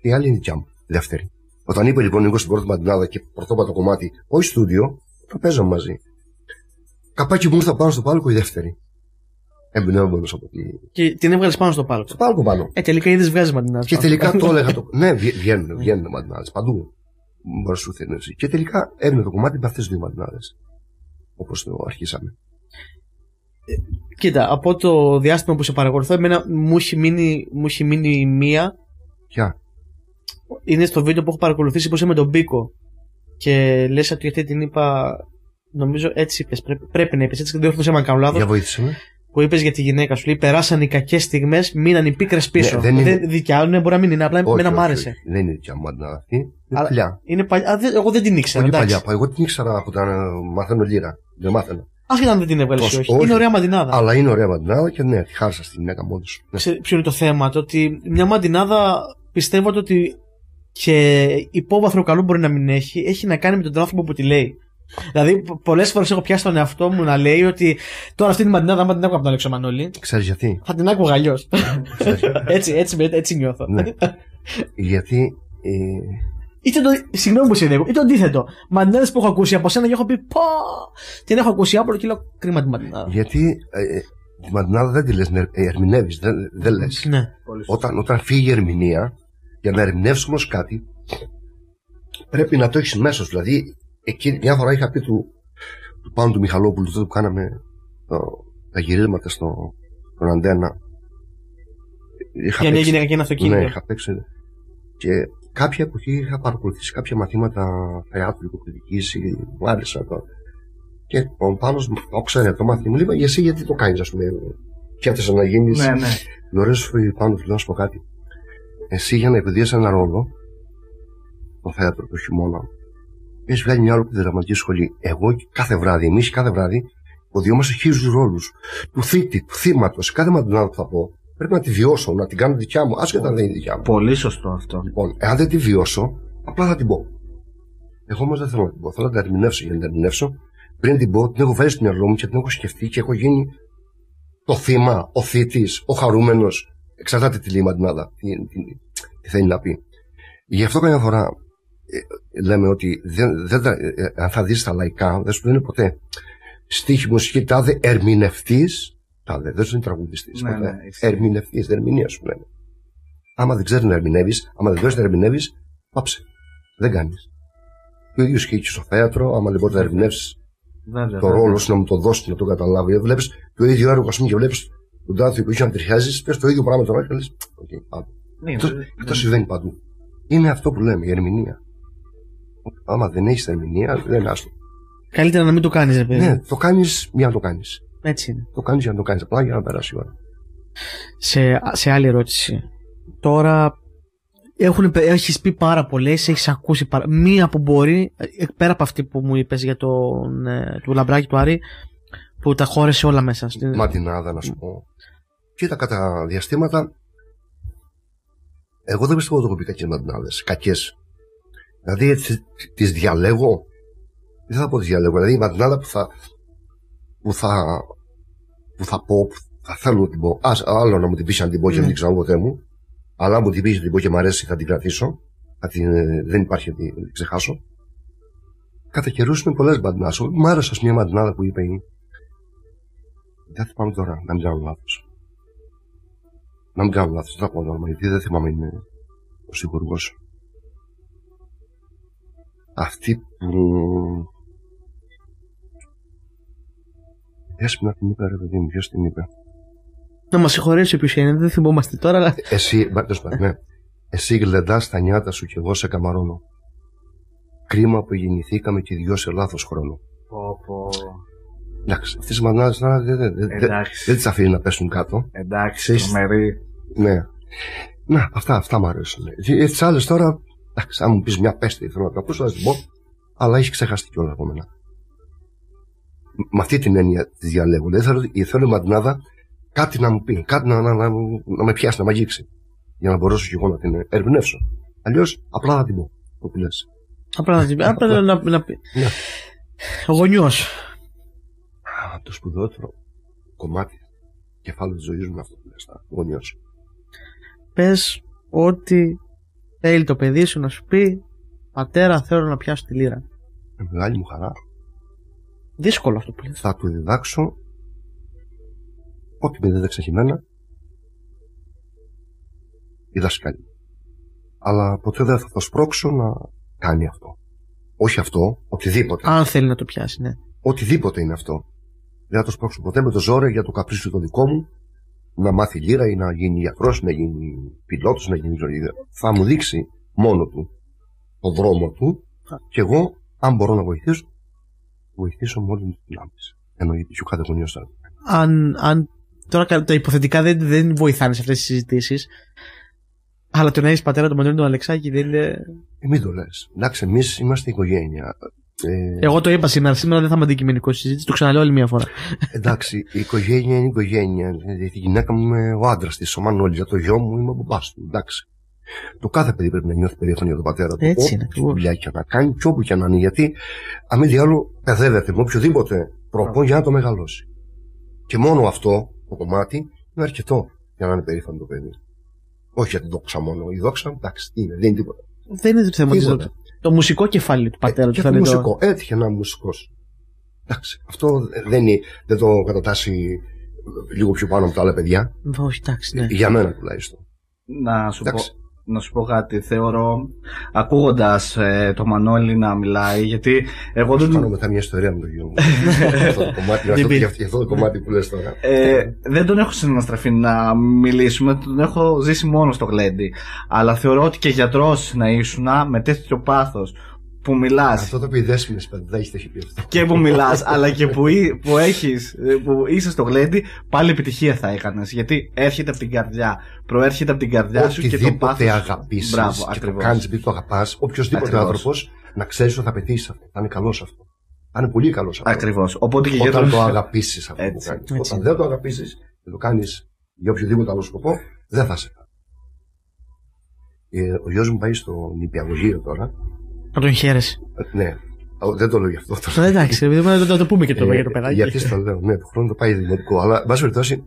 η άλλη είναι η δικιά μου. Η δεύτερη. Όταν είπε λοιπόν ο Νίκος στην πρώτη παντινάδα και πρωτόπατο κομμάτι, όχι στούντιο, το παίζαμε μαζί. Καπάκι μου ήρθα πάνω στο πάλκο η δεύτερη. Εμπνέομαι από τη. Και την έβγαλες πάνω στο πάλκο. Στο πάλκο πάνω. Ε, τελικά είδες βγάζεις μαντινά. Και τελικά το έλεγα. Το... ναι, βγα- βγαίνουν, βγαίνουν μαντινάδε παντού. Μπορεί σου θέλει εσύ. Και τελικά έμεινε το κομμάτι με αυτές τις δύο μαντινάδε. Όπως το αρχίσαμε. Κοίτα, από το διάστημα που σε παρακολουθώ, εμένα μου έχει μείνει, μου έχει μείνει η μία. Ποια; Είναι στο βίντεο που έχω παρακολουθήσει που είσαι με τον Μπίκο. Και λες ότι αυτή την είπα. Νομίζω έτσι είπες. Πρέπει, πρέπει να είπες έτσι. Δεν διόρθωσε αν κάνω λάθος. Για βοήθησε με. Που είπες για τη γυναίκα σου. Λέει περάσαν οι κακές στιγμές, μείναν οι πίκρες πίσω. Ναι, δεν είναι- δικιά ναι, μπορεί να μην είναι. Απλά Όχι, εμένα όχι, μ' άρεσε. όχι. Δεν είναι δικιά μου μαντινάδα αυτή. Είναι Αλλά- παλιά. Είναι παλιά. Α, δεν- εγώ δεν την ήξερα. Όχι εντάξει. παλιά. Εγώ την ήξερα από όταν ε, μαθαίνω λύρα. Δεν μάθαινα. Άσχετα αν δεν την έβγαλες ή Πώς, όχι. όχι. Είναι ωραία μαντινάδα. Αλλά είναι ωραία μαντινάδα και ναι, τη χάρισα στη γυναίκα μόνη σου. Ναι. Ξέρετε ποιο είναι το θέμα, το ότι μια μαντινάδα πιστεύω ότι και υπόβαθρο καλό μπορεί να μην έχει, έχει να κάνει με τον άνθρωπο που τη λέει. Δηλαδή, πολλές φορές έχω πιάσει τον εαυτό μου να λέει ότι τώρα αυτή τη μαντινάδα, άμα την άκουγα από τον Αλέξο Μανώλη, Ξέρεις γιατί; θα την άκουγα αλλιώς. Ξέρεις. έτσι, έτσι, με- έτσι νιώθω. ναι. γιατί ε, Είτε το, συγγνώμη που σε διέκοπτω, είτε το αντίθετο. Μαντινάδες που έχω ακούσει από σένα και έχω πει πω. Την έχω ακούσει άπλο και λέω κρίμα τη μαντινάδα. γιατί ε, ε, τη μαντινάδα δεν τη λες, ερμηνεύεις. Δεν, δεν λες. Ναι. Όταν, όταν φύγει η ερμηνεία, για να ερμηνεύσει όμω κάτι, πρέπει να το έχεις μέσα σου. Δηλαδή, εκεί, μια φορά είχα πει του, του Πάνου του Μιχαλόπουλου, τότε που κάναμε το, τα γυρίσματα στο, στον Αντένα. Είχα Για μια παίξει- γυναίκα και ένα αυτοκίνητο. Ναι, είχα παίξει. Και κάποια εποχή είχα παρακολουθήσει κάποια μαθήματα θεάτρου, υποκριτικής, μου άρεσε αυτό. Και ο Πάνος μου το ξέρει το μάθημα μου λέει, εσύ γιατί το κάνεις, ας πούμε. Σκέφτεσαι να γίνεις. Ναι, ναι. Μου αρέσει σου πάνω του λέω να σου πω κάτι. Εσύ για να επιδίεσαι ένα ρόλο, το θέατρο το χειμώνα, έχεις βγάλει μια ολόκληρη δραματική σχολή. Εγώ κάθε βράδυ, εμείς κάθε βράδυ, υποδιόμαστε χίλιου ρόλους. Του θήτη, του θύματος. Κάθε μαντινάδα που θα πω, πρέπει να τη βιώσω, να την κάνω δικιά μου, άσχετα αν δεν είναι δικιά μου. Πολύ σωστό αυτό. Λοιπόν, εάν δεν τη βιώσω, απλά θα την πω. Εγώ όμως δεν θέλω να την πω. Θέλω να την ερμηνεύσω για να την ερμηνεύσω. Πριν την πω, την έχω βάλει στο μυαλό μου και την έχω σκεφτεί και έχω γίνει το θύμα, ο θήτης, ο χαρούμενος. Εξαρτάται τι λέει η μαντινάδα, τι, τι, τι θέλει να πει. Γι' αυτό καμιά φορά ε, λέμε ότι δεν, δεν, τα- ε, ε, αν θα δεις τα λαϊκά, δεν σου λένε ποτέ στίχη μουσική τάδε ερμηνευτής. Τάδε, δεν σου είναι τραγουδιστής. Ναι, ναι, ισχύει. Ερμηνευτής, ερμηνεία σου λένε. Άμα δεν ξέρεις να ερμηνεύεις, άμα δεν ξέρει να ερμηνεύεις, πάψε. Δεν κάνεις. Το ίδιο ισχύει και στο θέατρο, άμα δεν μπορεί να ερμηνεύσεις Βέβαια, το βέβαια. ρόλο σου, να μου το δώσεις, να το καταλάβει. Βλέπεις το ίδιο έργο, ας πούμε, και βλέπεις τον τάδε που ανατριχιάζεις, πες το ίδιο πράγμα τώρα και λες. Οκ, πάμε. Ναι, Αυτό, ναι. αυτό συμβαίνει παντού. Είναι αυτό που λέμε, η ερμηνεία. Άμα δεν έχεις ερμηνεία, δεν είναι άστο. Καλύτερα να μην το κάνεις, ρε παιδί. Ναι, το κάνεις για να το κάνεις. Έτσι είναι. Το κάνεις για να το κάνεις. Απλά για να περάσει η ώρα. σε, σε άλλη ερώτηση. Τώρα έχουν, έχεις πει πάρα πολλές, έχεις ακούσει πάρα... Μία που μπορεί, ε, πέρα από αυτή που μου είπες για τον, ε, του λαμπράκι του Άρη, που τα χώρεσε όλα μέσα. Στην... Ματινάδα, να σου πω. Κοίτα, κατά διαστήματα, εγώ δεν πιστεύω ότι έχω πει κακές ματινάδε. Κακές. Δηλαδή, τις διαλέγω. Δεν θα πω τις διαλέγω. Δηλαδή, η ματινάδα που θα, που θα, που θα πω, που θα θέλω να την πω. Ας, άλλο να μου την πεις αν την πω και δεν Ναι. την ξανά ποτέ μου. Αλλά αν μου την πεις να την πω και μου αρέσει, θα την κρατήσω. Θα την, ε, δεν υπάρχει να την, να την ξεχάσω. Κατά καιρούς είναι πολλές ματινάδε. Μου άρεσε ας, μια ματινάδα που είπε η, δεν θυμάμαι τώρα, να μην κάνω λάθος. Να μην κάνω λάθος, δεν θα πω το όνομα, γιατί δεν θυμάμαι είναι ο σίγουρο. Αυτή που. Έσπινα την είπε, ρε παιδί μου, ποιος την είπε; Να μας συγχωρέσει ποιο είναι, δεν θυμόμαστε τώρα, αλλά. Εσύ, μα, τέλος πάντων, ναι. Εσύ γλεντά τα νιάτα σου κι εγώ σε καμαρώνω. Κρίμα που γεννηθήκαμε και οι δυο σε λάθος χρόνο. Πω, πω. Εντάξει, αυτές οι μανάδες τώρα δεν δεν- δεν- δεν- Εντάξει. δεν τις αφήνει να πέσουν κάτω. Εντάξει, Ξέρεις- τρομερή. Ναι. Να, αυτά, αυτά μου αρέσουν. Ε, Τις άλλες τώρα, εντάξει, αν μου πεις μια πέστη, θέλω να την ακούσω, θα την πω, αλλά έχεις ξεχαστεί κιόλας από μένα. Μ- Με αυτή την έννοια της διαλέγω. Δεν θέλω, θέλω η μαντινάδα κάτι να μου πει, κάτι να, να, να, να με πιάσει, να με αγγίξει. Για να μπορέσω κι εγώ να την ερμηνεύσω. Αλλιώς απλά θα την πω. Το που λες. Απλά να την- απλά να, να, να πει. Ναι. Γονιός. Α, το σπουδαιότερο κομμάτι κεφάλαιο της ζωής μου είναι αυτό που λες, τα γονιός. Πες ότι θέλει το παιδί σου να σου πει Πατέρα, θέλω να πιάσω τη λύρα. Με μεγάλη μου χαρά Δύσκολο αυτό που λες. θα του διδάξω ό,τι με δίδαξε έχει εμένα η δασκάλη. Αλλά ποτέ δεν θα το σπρώξω να κάνει αυτό. Όχι αυτό, οτιδήποτε. Αν θέλει να το πιάσει, ναι. Οτιδήποτε είναι αυτό. Δεν θα το σπρώξω ποτέ με το ζόρι για το καπρίσιο το δικό μου να μάθει λύρα ή να γίνει γιατρός, να γίνει πιλότος, να γίνει ζωή. Θα μου δείξει μόνο του το δρόμο του και εγώ, αν μπορώ να βοηθήσω, βοηθήσω με όλη μου την δυνάμει. Εννοείται, και ο κάθε γονιός θα Αν, αν τώρα κα- τα υποθετικά δεν, δεν βοηθάνε σε αυτές τις συζητήσεις. Αλλά το να έχεις πατέρα τον Μαντώνη τον Αλεξάκη δεν είναι. Ε, μην το λες. Εντάξει, εμείς είμαστε οικογένεια. Ε, Εγώ το είπα σήμερα. Σήμερα δεν θα είμαι αντικειμενικός στη συζήτηση. Το ξαναλέω άλλη μια φορά. εντάξει, η οικογένεια είναι οικογένεια. Δηλαδή, η γυναίκα μου είναι ο άντρας της, ο Μανώλης, το γιο μου είμαι ο μπαμπά του. Εντάξει. Το κάθε παιδί πρέπει να νιώθει περήφανο για τον πατέρα του. Έτσι Ό,τι είναι, ακριβώς. δουλειά και να κάνει και όπου και να είναι. Γιατί, αν μη τι άλλο, παιδεύεται με οποιοδήποτε τρόπο για να το μεγαλώσει. Και μόνο αυτό το κομμάτι είναι αρκετό για να είναι περήφανο το παιδί. Όχι για την δόξα μόνο. Η δόξα, εντάξει, τι είναι, δεν είναι τίποτα. δεν είναι το θέμα της Τίποτα. Δόξας. Το μουσικό κεφάλι του πατέρα του και θα το είναι το. μουσικό. Έτυχε να είμαι μουσικός. Εντάξει. Αυτό δεν, είναι, δεν το κατατάσσει λίγο πιο πάνω από τα άλλα παιδιά. Όχι, εντάξει, ναι. Για μένα τουλάχιστον. Να σου, πω, Εντάξει. Να σου πω κάτι. Θεωρώ, ακούγοντας το Μανώλη να μιλάει, γιατί εγώ Θα δεν. κάνω μετά μια ιστορία με το γιο μου. αυτό το κομμάτι, Δεν αυτό, πειράζει. για αυτό- για αυτό το κομμάτι που λες τώρα. Ε, δεν τον έχω συναστραφεί να μιλήσουμε, τον έχω ζήσει μόνος στο γλέντι. Αλλά θεωρώ ότι και γιατρός να ήσουν με τέτοιο πάθος που μιλάς Αυτό το πει δέσμηνες παιδί, δεν έχεις πει αυτό. και που μιλάς, αλλά και που, εί- που, έχεις, ε, που είσαι στο γλέντι, πάλι επιτυχία θα έκανες. Γιατί έρχεται από την καρδιά, προέρχεται από την καρδιά σου και το Οτιδήποτε πάθος. αγαπήσεις Μπράβο, και το ακριβώς. κάνεις επειδή το αγαπάς, οποιοδήποτε Ακριβώς. άνθρωπος να ξέρεις ότι θα πετύχεις αυτό. Θα είναι καλός σε αυτό. Θα είναι πολύ καλός σε αυτό. Ακριβώς. Οπότε και Όταν γιατρός- το αγαπήσεις αυτό που Έτσι, κάνεις. έτσι. Όταν δεν το αγαπήσεις και το κάνεις για οποιοδήποτε άλλο σκοπό, δεν θα σε κάνει. Ε, ο γιος μου πάει στο νηπιαγωγείο τώρα. Να τον χαίρεσαι. Ε, Ναι, Ο, δεν το λέω γι' αυτό. Το Ε, Εντάξει, ρε παιδί μου, να το, το πούμε και το, Ε, για το παιδάκι. Γιατί στο λέω, ναι, του χρόνου το πάει δημοτικό. Αλλά, εν πάση περιπτώσει,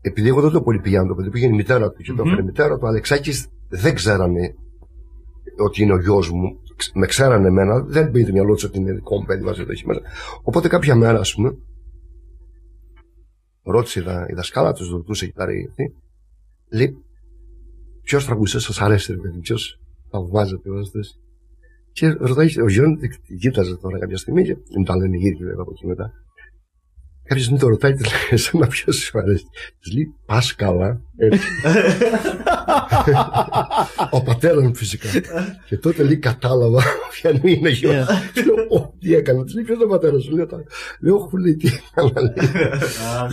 επειδή εγώ δεν το πολύ πηγαίνω, το παιδί πήγαινε η μητέρα του και το Μμμ. έφερε η μητέρα του, ο Αλεξάκης δεν ξέρανε ότι είναι ο γιος μου. Ξ- Με ξέρανε εμένα, δεν πήγε το μυαλό του ότι είναι δικό μου παιδί, βάζει το έχει μέσα. Οπότε κάποια μέρα, ας πούμε, ρώτησε η, δα, η δασκάλα τους, ρωτούσε η κυτάρη αυτή, λέει, Ποιος τραγουδιστής σας αρέσει, ρε παιδί, ποιος θαυμάζεται, βάζετε. Και ρωτάει, ο Γιώργο κοίταζε τώρα κάποια στιγμή και δεν τα λένε γύρω βέβαια από εκεί μετά. Κάποια στιγμή το ρωτάει, τη λέει, εσένα ποιος σου αρέσει; Της λέει, πα καλά. Έτσι. ο πατέρας μου φυσικά. και τότε λέει, κατάλαβα ποια είναι η γιο. Yeah. Λέω, «Ω, τι έκανε, της λέει, ποιος είναι ο πατέρας σου; Λέω, «Τα- λέω, «Οχ», λέει, τι έκανα. λέει.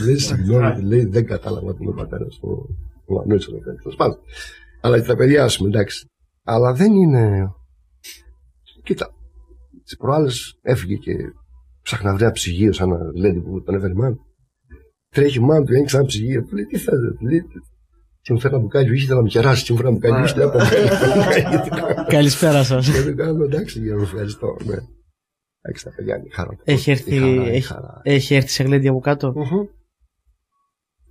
Λέει, συγγνώμη, τη λέει, δεν κατάλαβα τι είναι ο πατέρας σου. Ο Μανώλης ο πατέρας, τέλος πάντων. Αλλά και τα παιδιά, ας πούμε, εντάξει. Αλλά δεν είναι. Κοίτα, τις προάλλες έφυγε και ψάχνει να βρει ένα ψυγείο σαν να λέει που τον έφερε η μάνα. Τρέχει η μάνα του, ένοιξε ένα ψυγείο. Του λέει, τι θέλετε, του λέει. Και μου φέρνει ένα μπουκάλι, είχε να με κεράσει. Και μου φέρνει ένα μπουκάλι, είχε να από Καλησπέρα σας. Και δεν κάνω, εντάξει, για να ευχαριστώ. Ναι. Εντάξει, τα παιδιά είναι η χαρά. Έχει Η έρθει, χαρά, η έχει, χαρά. έχει έρθει σε γλέντια από κάτω; Μμμ.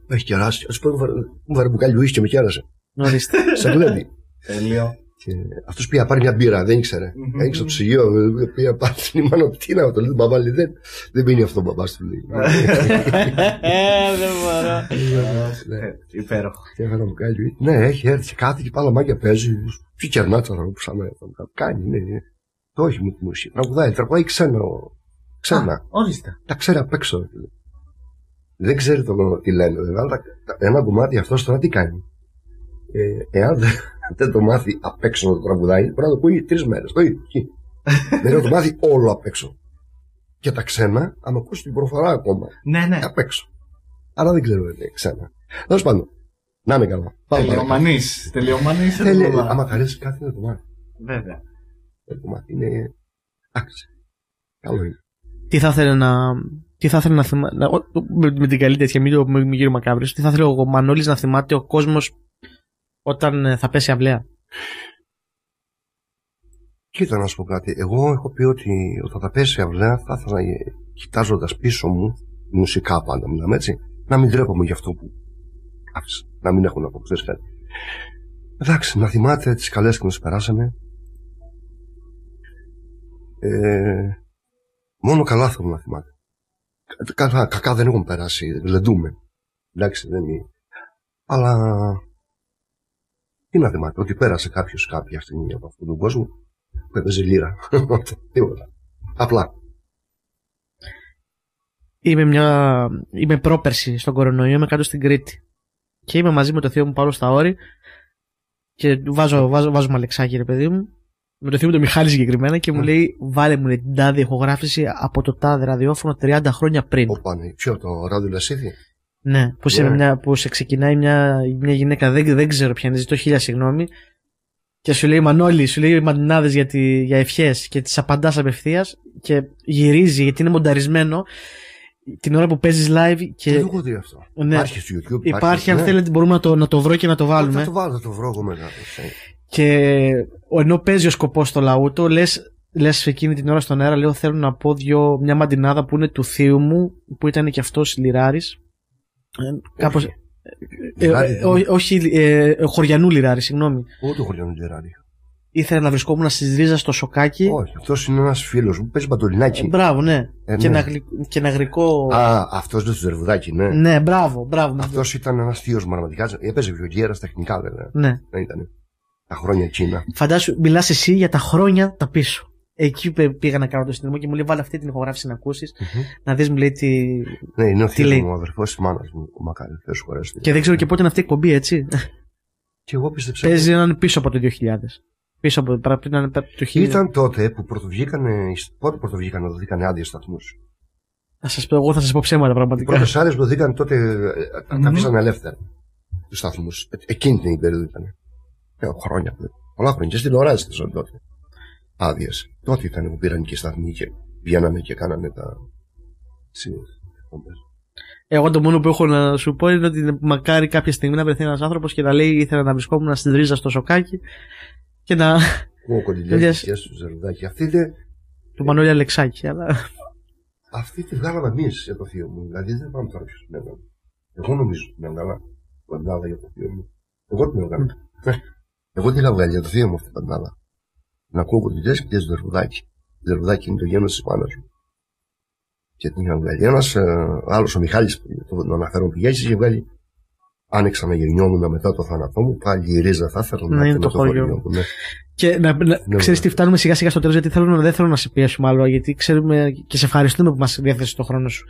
Έχει κεράσει. Α πούμε, μου φέρε- μου φέρε μπουκάλι ουίσκι και με κέρασε. Ορίστε. Σε γλέντι. Τέλειο. Και αυτός πήγε να πάρει μια μπύρα, δεν ήξερε. Μμμ. Έριξε το ψυγείο, ε, πήγε να πάρει την μάνα του. Τι να το λέει, τον μπαμπά λέει, δεν, δεν πίνει αυτό ο μπαμπά του λέει. Ε, Δεν μπορώ. Ναι, Ε, Υπέροχο. και έφερα μου κάνει. Ναι, έχει έρθει και κάθε και πάλι μάγια παίζει. Τι κερνά τώρα που σαν κάνει, ναι, ναι. Το όχι μου την ουσία. Τραγουδάει, τραγουδάει ξένα. Ξένα. Ορίστε. Τα ξέρει απ' έξω. ρε φίλε. δεν ξέρει το, τι λένε, βέβαια, αλλά τα- ένα κομμάτι αυτός τώρα τι κάνει. Ε, εάν δεν, δεν το μάθει απ' έξω να το τραγουδάει, πρέπει να το πει τρεις μέρες. Το ίδιο. εκεί. δεν να το μάθει όλο απ' έξω. Και τα ξένα, άμα ακούσει την προφορά ακόμα, Ναι, ναι. απ' έξω. Άρα δεν ξέρω, είναι ξένα. Τέλος πάντων, να είναι καλά. Πάμε παρακάτω. Τελειομανή. Τελειομανή Θέλει, άμα θα αρέσει κάτι να το μάθεις. Βέβαια. Να το μάθεις. Είναι. Εντάξει. Καλό είναι. Τι θα ήθελε να. Τι θα ήθελε να θυμάται. Με, με την καλή τέτοια, μην το μην μην γύρω μακάβρι. Τι θα ήθελε ο Μανώλης να θυμάται ο κόσμος όταν ε, θα πέσει αυλαία. Κοίτα να σου πω κάτι. Εγώ έχω πει ότι όταν θα πέσει αυλαία θα ήθελα κοιτάζοντας πίσω μου, μουσικά πάντα μιλάμε έτσι, να μην ντρέπομαι για αυτό που άφησα. Να μην έχω να πω, ξέρεις κάτι. Εντάξει, να θυμάται τις καλές που μας περάσαμε. Ε, μόνο καλά θέλω να θυμάται. Κα- Καλά, κακά δεν έχουν περάσει, γλεντούμε. Εντάξει, δεν είναι. Αλλά τι να θυμάται, ότι πέρασε κάποιος κάποια στιγμή από αυτόν τον κόσμο που έπαιζε λίρα. Τίποτα. Απλά. Είμαι, μια... είμαι πρόπερση στον κορονοϊό, είμαι κάτω στην Κρήτη. Και είμαι μαζί με το θείο μου Παύλο στα όρη. Και βάζω, βάζω, βάζω μαλεξάκι, ρε παιδί μου. Με το θείο μου το Μιχάλη συγκεκριμένα και μου Ναι. λέει: Βάλε μου λέει, την τάδε ηχογράφηση από το τάδε ραδιόφωνο 30 χρόνια πριν. Ο πάνε. Ποιο το ράδιο Λασίδη. Ναι, που, σε, Ναι. μια, που σε ξεκινάει μια, μια γυναίκα, δεν, δεν ξέρω ποια είναι, ζητώ χίλια συγγνώμη. Και σου λέει Μανώλη, σου λέει μαντινάδες για, τη- για ευχές και τις απαντάς απευθείας και γυρίζει γιατί είναι μονταρισμένο την ώρα που παίζεις live Και και δεν το έχω δει αυτό. Ναι. Υπάρχει στο YouTube. υπάρχει, αν ναι. θέλετε, μπορούμε να το, να το βρω και να το Θα βάλουμε. το βάλω, θα το βρω εγώ μετά. Και ο- ενώ παίζει ο σκοπός στο λαούτο, λες λες εκείνη την ώρα στον αέρα, λέω θέλω να πω δυο, μια μαντινάδα που είναι του θείου μου, που ήταν και αυτός λιράρης. Κάπω. Όχι. Ε, Λιράρη, ε, δεν ό- όχι, ε, χωριανού λιράρη, συγγνώμη. Εγώ το χωριανό Τζεράρι. Ήθελα να βρισκόμουν στη ρίζα στο σοκάκι. Όχι, αυτός είναι ένας φίλος μου που παίζει μπατολινάκι. Ε, μπράβο, ναι. Ε, και, ναι. ένα γλυ- και ένα γρικό. Α, αυτός δεν του ζερβουδάκι, ναι. Ναι, μπράβο, μπράβο. Αυτός ήταν ένας θείος μου πραγματικά. Έπαιζε βιολιέρα τεχνικά, βέβαια. Ναι. Δεν ήταν. Τα χρόνια εκείνα. Φαντάσου, μιλάς εσύ για τα χρόνια τα πίσω. Εκεί πε- πήγα να κάνω το συνδυασμό και μου λέει: Βάλε αυτή την ηχογράφηση να ακούσεις. Να δεις, μου λέει τι. Ναι, είναι ο Τι θείο λέει; μου, ο αδερφός της μάνας μου. Ο Μακάρι, Θεό σου χωρέσει. Και δεν ξέρω και πότε είναι αυτή η εκπομπή, έτσι. Και εγώ πίστεψα. Παίζει να είναι πίσω από το 2000. Πίσω από πρέπει να είναι από το 1000. Ήταν τότε που πρωτοβγήκανε. Πότε πρωτοβγήκανε να δοθήκανε άδειε σταθμούς. Θα σας πω, εγώ θα σας πω ψέματα Οι πραγματικά. πρώτες άδειες που δοθήκαν τότε ε, τα- Μμμ. τα αφήσανε ελεύθερα. Του σταθμούς. Εκείνη την περίοδο ήταν. Ε, χρόνια. Πολλά χρόνια. Και στην τηλεόραση ήταν τότε. Άδειες. Τότε ήταν που πήραν και οι σταθμοί και βγαίνανε και κάνανε τα. συνήθειες εκπομπές. Εγώ το μόνο που έχω να σου πω είναι ότι μακάρι κάποια στιγμή να βρεθεί ένας άνθρωπος και να λέει: Ήθελα να βρισκόμουν στη ρίζα στο σοκάκι και να. Ο κοντιλιάς Yes. yes. του Ζερδάκη. Αυτή, δε, του Μανώλη Αλεξάκη. Αλλά... αυτή τη βγάλαμε εμείς για το θείο μου. Δηλαδή δεν πάμε τώρα ποιος την έβγαλε. Εγώ νομίζω ότι την έβγαλα. Παντάδα για το θείο μου. Εγώ την έβγαλα. Ναι. Εγώ την είχα βγάλει για το θείο μου αυτή την παντάδα. Να ακούω κοντιλιάς και το Ζερδάκη. Το Ζερδάκη είναι το γένος της μάνα μου. Και την είχα βγάλει. Ένα άλλος, ο Μιχάλης, που τον αναφέρω πηγαίνει, είχε βγάλει. Άνοιξα να γυρνιόμουν μετά το θάνατό μου. Πάλι η ρίζα θα ήθελα Ναι, να είναι έρθει το με χωριό. μου. Ναι. Και να, να, Ναι, ξέρεις ναι. τι φτάνουμε σιγά σιγά στο τέλος γιατί θέλω, να- δεν θέλω να σε πιέσουμε άλλο γιατί ξέρουμε και σε ευχαριστούμε που μας διέθεσες το χρόνο σου.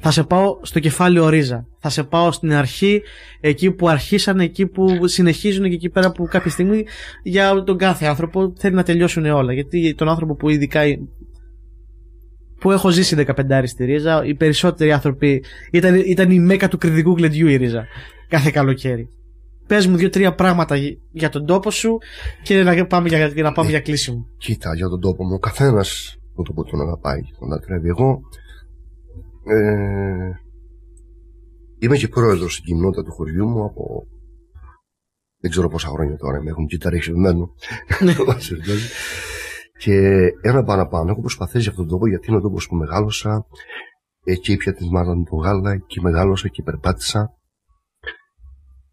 Θα σε πάω στο κεφάλαιο Ρίζα. Θα σε πάω στην αρχή, εκεί που αρχίσανε, εκεί που συνεχίζουν και εκεί πέρα που κάποια στιγμή για τον κάθε άνθρωπο θέλει να τελειώσουν όλα. Γιατί τον άνθρωπο που ειδικά που έχω ζήσει 15 στη Ρίζα, οι περισσότεροι άνθρωποι ήταν, ήταν η μέκα του κριτικού γλεντιού η Ρίζα. Κάθε καλοκαίρι. Πες μου δύο-τρία πράγματα για- για τον τόπο σου και να πάμε για, για να πάμε για κλείσιμο. Κοίτα, για τον τόπο μου, ο καθένας τον τόπο τον αγαπάει και τον λατρεύει. Εγώ ε, είμαι και πρόεδρος στην κοινότητα του χωριού μου από δεν ξέρω πόσα χρόνια τώρα με έχουν κυταρεξιμένο. και ένα παραπάνω έχω προσπαθήσει για αυτόν τον τόπο γιατί είναι ο τόπος που μεγάλωσα. Εκεί πια τη μάνα μου το γάλα, εκεί μεγάλωσα και περπάτησα.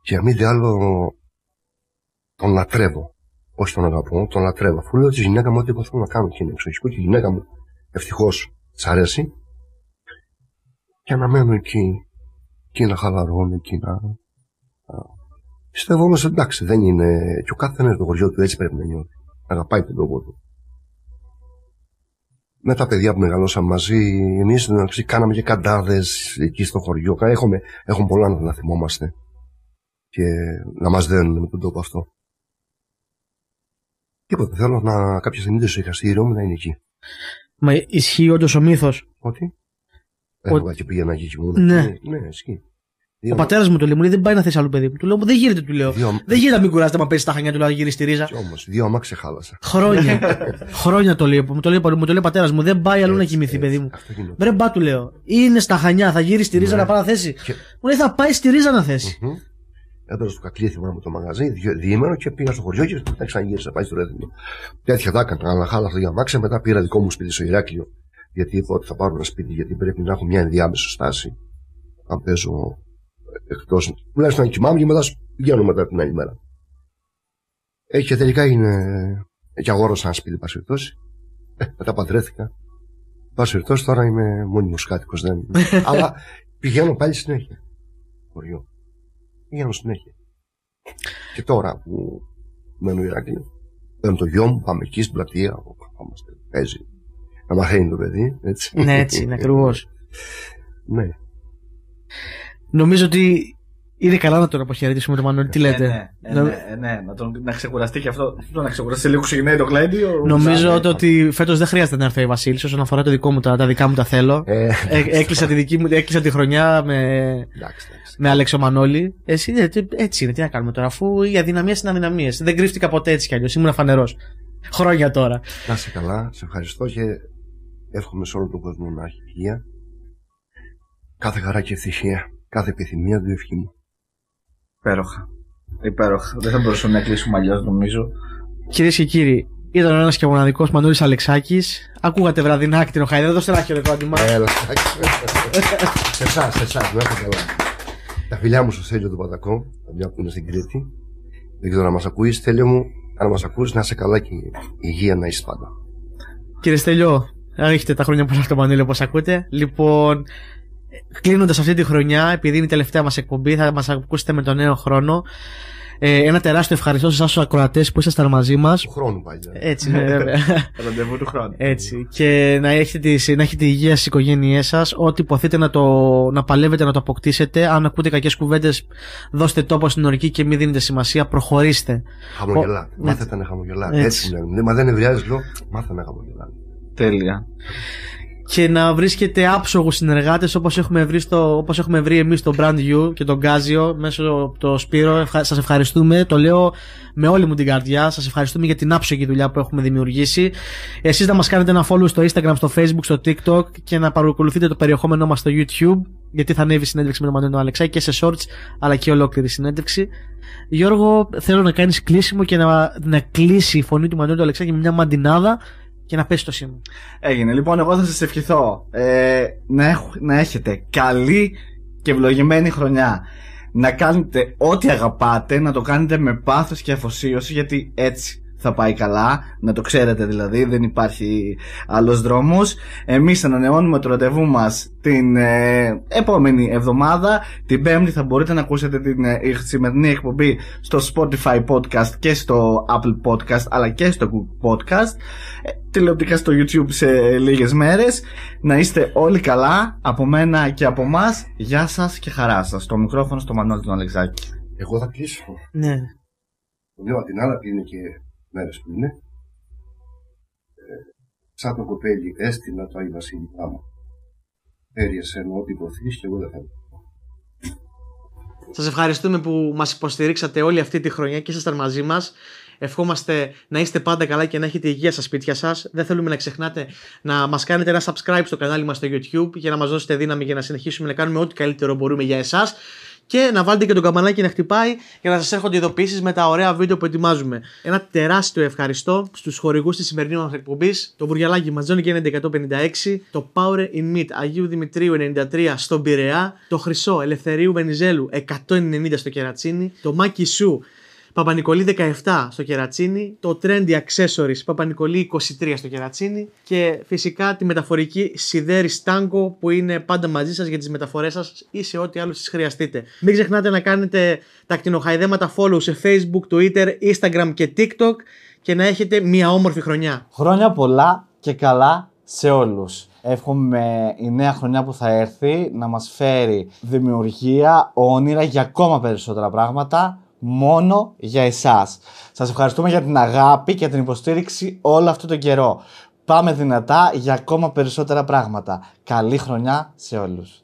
Και αν μη τι άλλο, τον λατρεύω. Όχι τον αγαπώ, τον λατρεύω. Αφού λέω τη γυναίκα μου ότι εγώ θέλω να κάνω και είναι εξοχικό και η γυναίκα μου ευτυχώς της αρέσει. Και αναμένω εκεί, εκεί να χαλαρώνω, εκεί να. α, Πιστεύω όμω εντάξει, δεν είναι. Και ο κάθε ένας το χωριό του έτσι πρέπει να νιώθει. Να αγαπάει τον τόπο του. με τα παιδιά που μεγαλώσαμε μαζί, εμείς κάναμε και καντάδες εκεί στο χωριό. Έχουμε, έχουμε πολλά να, να θυμόμαστε και να μας δένουν με τον τόπο αυτό. Τίποτα. Θέλω να κάποια στιγμή δεν σου είχα στη να είναι εκεί. Μα ισχύει όντως ο μύθος. Ότι; Έλεγα και πήγαινα εκεί και μου. Ναι. ναι, ισχύει. Ο πατέρας μου το λέει, μου λέει δεν πάει να θέσει άλλο παιδί. Του λέω, δεν γίνεται, του λέω. Δύο... Δεν γίνεται να μην κουράζεται να παίζεις τα χανιά του να γυρίσεις τη ρίζα. Όμως, δύο αμάξι χάλασα. Χρόνια. Χρόνια το λέει. Μου το λέει, μου το λέει ο πατέρας μου, δεν πάει αλλού να κοιμηθεί, παιδί μου. Δεν μπα, του λέω. Είναι στα χανιά, θα γυρίσεις τη ρίζα ναι. να πάει να θέσεις. Και... Μου λέει, θα πάει στη ρίζα να θέσεις. Mm-hmm. Έδωσα στο κακλή θυμάμαι το μαγαζί, διήμερο και πήγα στο χωριό και μετά ξαναγύρισα πάει στο ρέθιμο. Τέτοια τα έκανα, αλλά χάλασα για αμάξι. Μετά πήρα δικό μου σπίτι στο Ηράκλειο. Γιατί είπα ότι θα πάρω ένα σπίτι, γιατί πρέπει να έχω μια ενδιάμεσο στάση. Αν παίζω εκτός. Τουλάχιστον να κοιμάμαι και μετά πηγαίνω μετά την άλλη μέρα. Ε, και τελικά είναι. Και αγόρασα ένα σπίτι, πάση περιπτώσει. Ε, μετά παντρέθηκα. Πάση περιπτώσει τώρα είμαι μόνιμος κάτοικος. Δεν... Αλλά πηγαίνω πάλι συνέχεια. Χωριό. Πηγαίνω συνέχεια. Και τώρα που μένω Ηράκλειο, παίρνω το γιο μου, πάμε εκεί στην πλατεία. Πάμε, παίζει. Να μαθαίνει το παιδί. Έτσι. Ναι, έτσι είναι ακριβώς. ναι. Νομίζω ότι είναι καλά να τον αποχαιρετήσουμε τον Μανώλη. Τι λέτε; Ε, ναι, ε, ναι, ε, ναι, να, τον, να ξεκουραστεί και αυτό. Το να ξεκουραστεί λίγο ξεκινάει το κλέντιο. Νομίζω ότι, ότι φέτος δεν χρειάζεται να έρθει ο Βασίλη όσον αφορά το δικό μου, τα, τα δικά μου τα θέλω. Ε, έκλεισα, τη δική μου, έκλεισα τη χρονιά με, εντάξει, με Αλέξο Μανώλη. Εσύ, έτσι είναι, τι να κάνουμε τώρα, αφού οι αδυναμίε είναι αδυναμίες. Δεν κρύφτηκα ποτέ έτσι κι αλλιώς. Ήμουν φανερός. Χρόνια τώρα. Να είσαι καλά, σε ευχαριστώ και εύχομαι σε όλο τον κόσμο να έχει υγεία. Κάθε χαρά και ευτυχία κάθε επιθυμία του ευχή μου. Υπέροχα. Υπέροχα. Δεν θα μπορούσαμε να κλείσουμε αλλιώς νομίζω. Κυρίες και κύριοι, ήταν ο ένας και μοναδικός Μανώλης Αλεξάκης. Ακούγατε βραδινά ακτινο χαϊδέ. Δώστε ένα χειροκρότημα. Έλα, σε εσάς, σε εσάς, να έχω καλά. Τα φιλιά μου στο Στέλιο του Πατακό, μια που είναι στην Κρήτη. Δεν ξέρω να μας ακούεις, Στέλιο μου, αν μας ακούει, να είσαι καλά και υγεία να είσαι πάντα. Κύριε Στέλιο, έχετε τα χρόνια πολλά στο Μανώλη όπως ακούτε. Λοιπόν, κλείνοντας αυτή τη χρονιά, επειδή είναι η τελευταία μας εκπομπή, θα μας ακούσετε με τον νέο χρόνο. Ε, ένα τεράστιο ευχαριστώ σε εσάς τους ακροατές που ήσασταν μαζί μας. Του χρόνου πάλι. Έτσι, ναι, βέβαια. Ραντεβού του χρόνου. Έτσι. Και να έχετε, τη, να έχετε υγεία στις οικογένειές σας. Ό,τι υποθείτε να, το, να παλεύετε να το αποκτήσετε. Αν ακούτε κακές κουβέντες, δώστε τόπο στην ορική και μην δίνετε σημασία. Προχωρήστε. Χαμογελάτε. Μάθετε να χαμογελάτε. Έτσι. Έτσι Μα δεν ευρεάζεις, λέω. Μάθετε να χαμογελάτε. Τέλεια και να βρίσκετε άψογους συνεργάτες όπως έχουμε βρει, στο, όπως έχουμε βρει εμείς τον Brand You και τον Γκάζιο μέσω από το Σπύρο. Σας ευχαριστούμε, το λέω με όλη μου την καρδιά. Σας ευχαριστούμε για την άψογη δουλειά που έχουμε δημιουργήσει. Εσείς να μας κάνετε ένα follow στο Instagram, στο Facebook, στο TikTok και να παρακολουθείτε το περιεχόμενό μας στο YouTube γιατί θα ανέβει συνέντευξη με τον Μανώλη Αλεξάκη και σε shorts αλλά και ολόκληρη συνέντευξη. Γιώργο, θέλω να κάνεις κλείσιμο και να, να κλείσει η φωνή του Μανώλη Αλεξάκη με μια μαντινάδα και να πέσει το σήμα. Έγινε. Λοιπόν, εγώ θα σας ευχηθώ ε, να, να έχετε καλή και ευλογημένη χρονιά. Να κάνετε ό,τι αγαπάτε, να το κάνετε με πάθος και αφοσίωση, γιατί έτσι θα πάει καλά, να το ξέρετε δηλαδή, δεν υπάρχει άλλος δρόμος. Εμείς ανανεώνουμε το ραντεβού μας την ε, επόμενη εβδομάδα. Την Πέμπτη θα μπορείτε να ακούσετε την ε, σημερινή εκπομπή στο Spotify Podcast και στο Apple Podcast αλλά και στο Google Podcast. Ε, τηλεοπτικά στο YouTube σε λίγες μέρες. Να είστε όλοι καλά από μένα και από εμάς. Γεια σας και χαρά σας. Το μικρόφωνο στο Μανώλη του Αλεξάκη. Εγώ θα κλείσω. Ναι. Λέω την άλλα που είναι και μέρες που είναι. Ε, σαν το κοπέλι έστεινα το Άγιο Βασίλη μου. Φέρει εσένα ό,τι υποθείς και εγώ δεν θέλω. Σας ευχαριστούμε που μας υποστηρίξατε όλη αυτή τη χρονιά και ήσασταν μαζί μας. Ευχόμαστε να είστε πάντα καλά και να έχετε υγεία στα σπίτια σας. Δεν θέλουμε να ξεχνάτε να μας κάνετε ένα subscribe στο κανάλι μας στο YouTube για να μας δώσετε δύναμη για να συνεχίσουμε να κάνουμε ό,τι καλύτερο μπορούμε για εσάς και να βάλετε και τον καμπανάκι να χτυπάει για να σας έρχονται ειδοποιήσεις με τα ωραία βίντεο που ετοιμάζουμε. Ένα τεράστιο ευχαριστώ στους χορηγούς της σημερινής μας εκπομπής, το Βουργιαλάκι Ματζόνι και 156, το Power in Meat Αγίου Δημητρίου 93 στον Πειραιά, το Χρυσό Ελευθερίου Βενιζέλου 190 στο Κερατσίνι, το Μάκι Σου Παπανικολή 17 στο Κερατσίνι, το Trendy Accessories Παπανικολή 23 στο Κερατσίνι και φυσικά τη μεταφορική Σιδέρη Stango που είναι πάντα μαζί σας για τις μεταφορές σας ή σε ό,τι άλλο σας χρειαστείτε. Μην ξεχνάτε να κάνετε τα κτηνοχαϊδέματα follow σε Facebook, Twitter, Instagram και TikTok και να έχετε μια όμορφη χρονιά. Χρόνια πολλά και καλά σε όλους. Εύχομαι η νέα χρονιά που θα έρθει να μας φέρει δημιουργία, όνειρα για ακόμα περισσότερα πράγματα μόνο για εσάς. Σας ευχαριστούμε για την αγάπη και την υποστήριξη όλο αυτό τον καιρό. Πάμε δυνατά για ακόμα περισσότερα πράγματα. Καλή χρονιά σε όλους.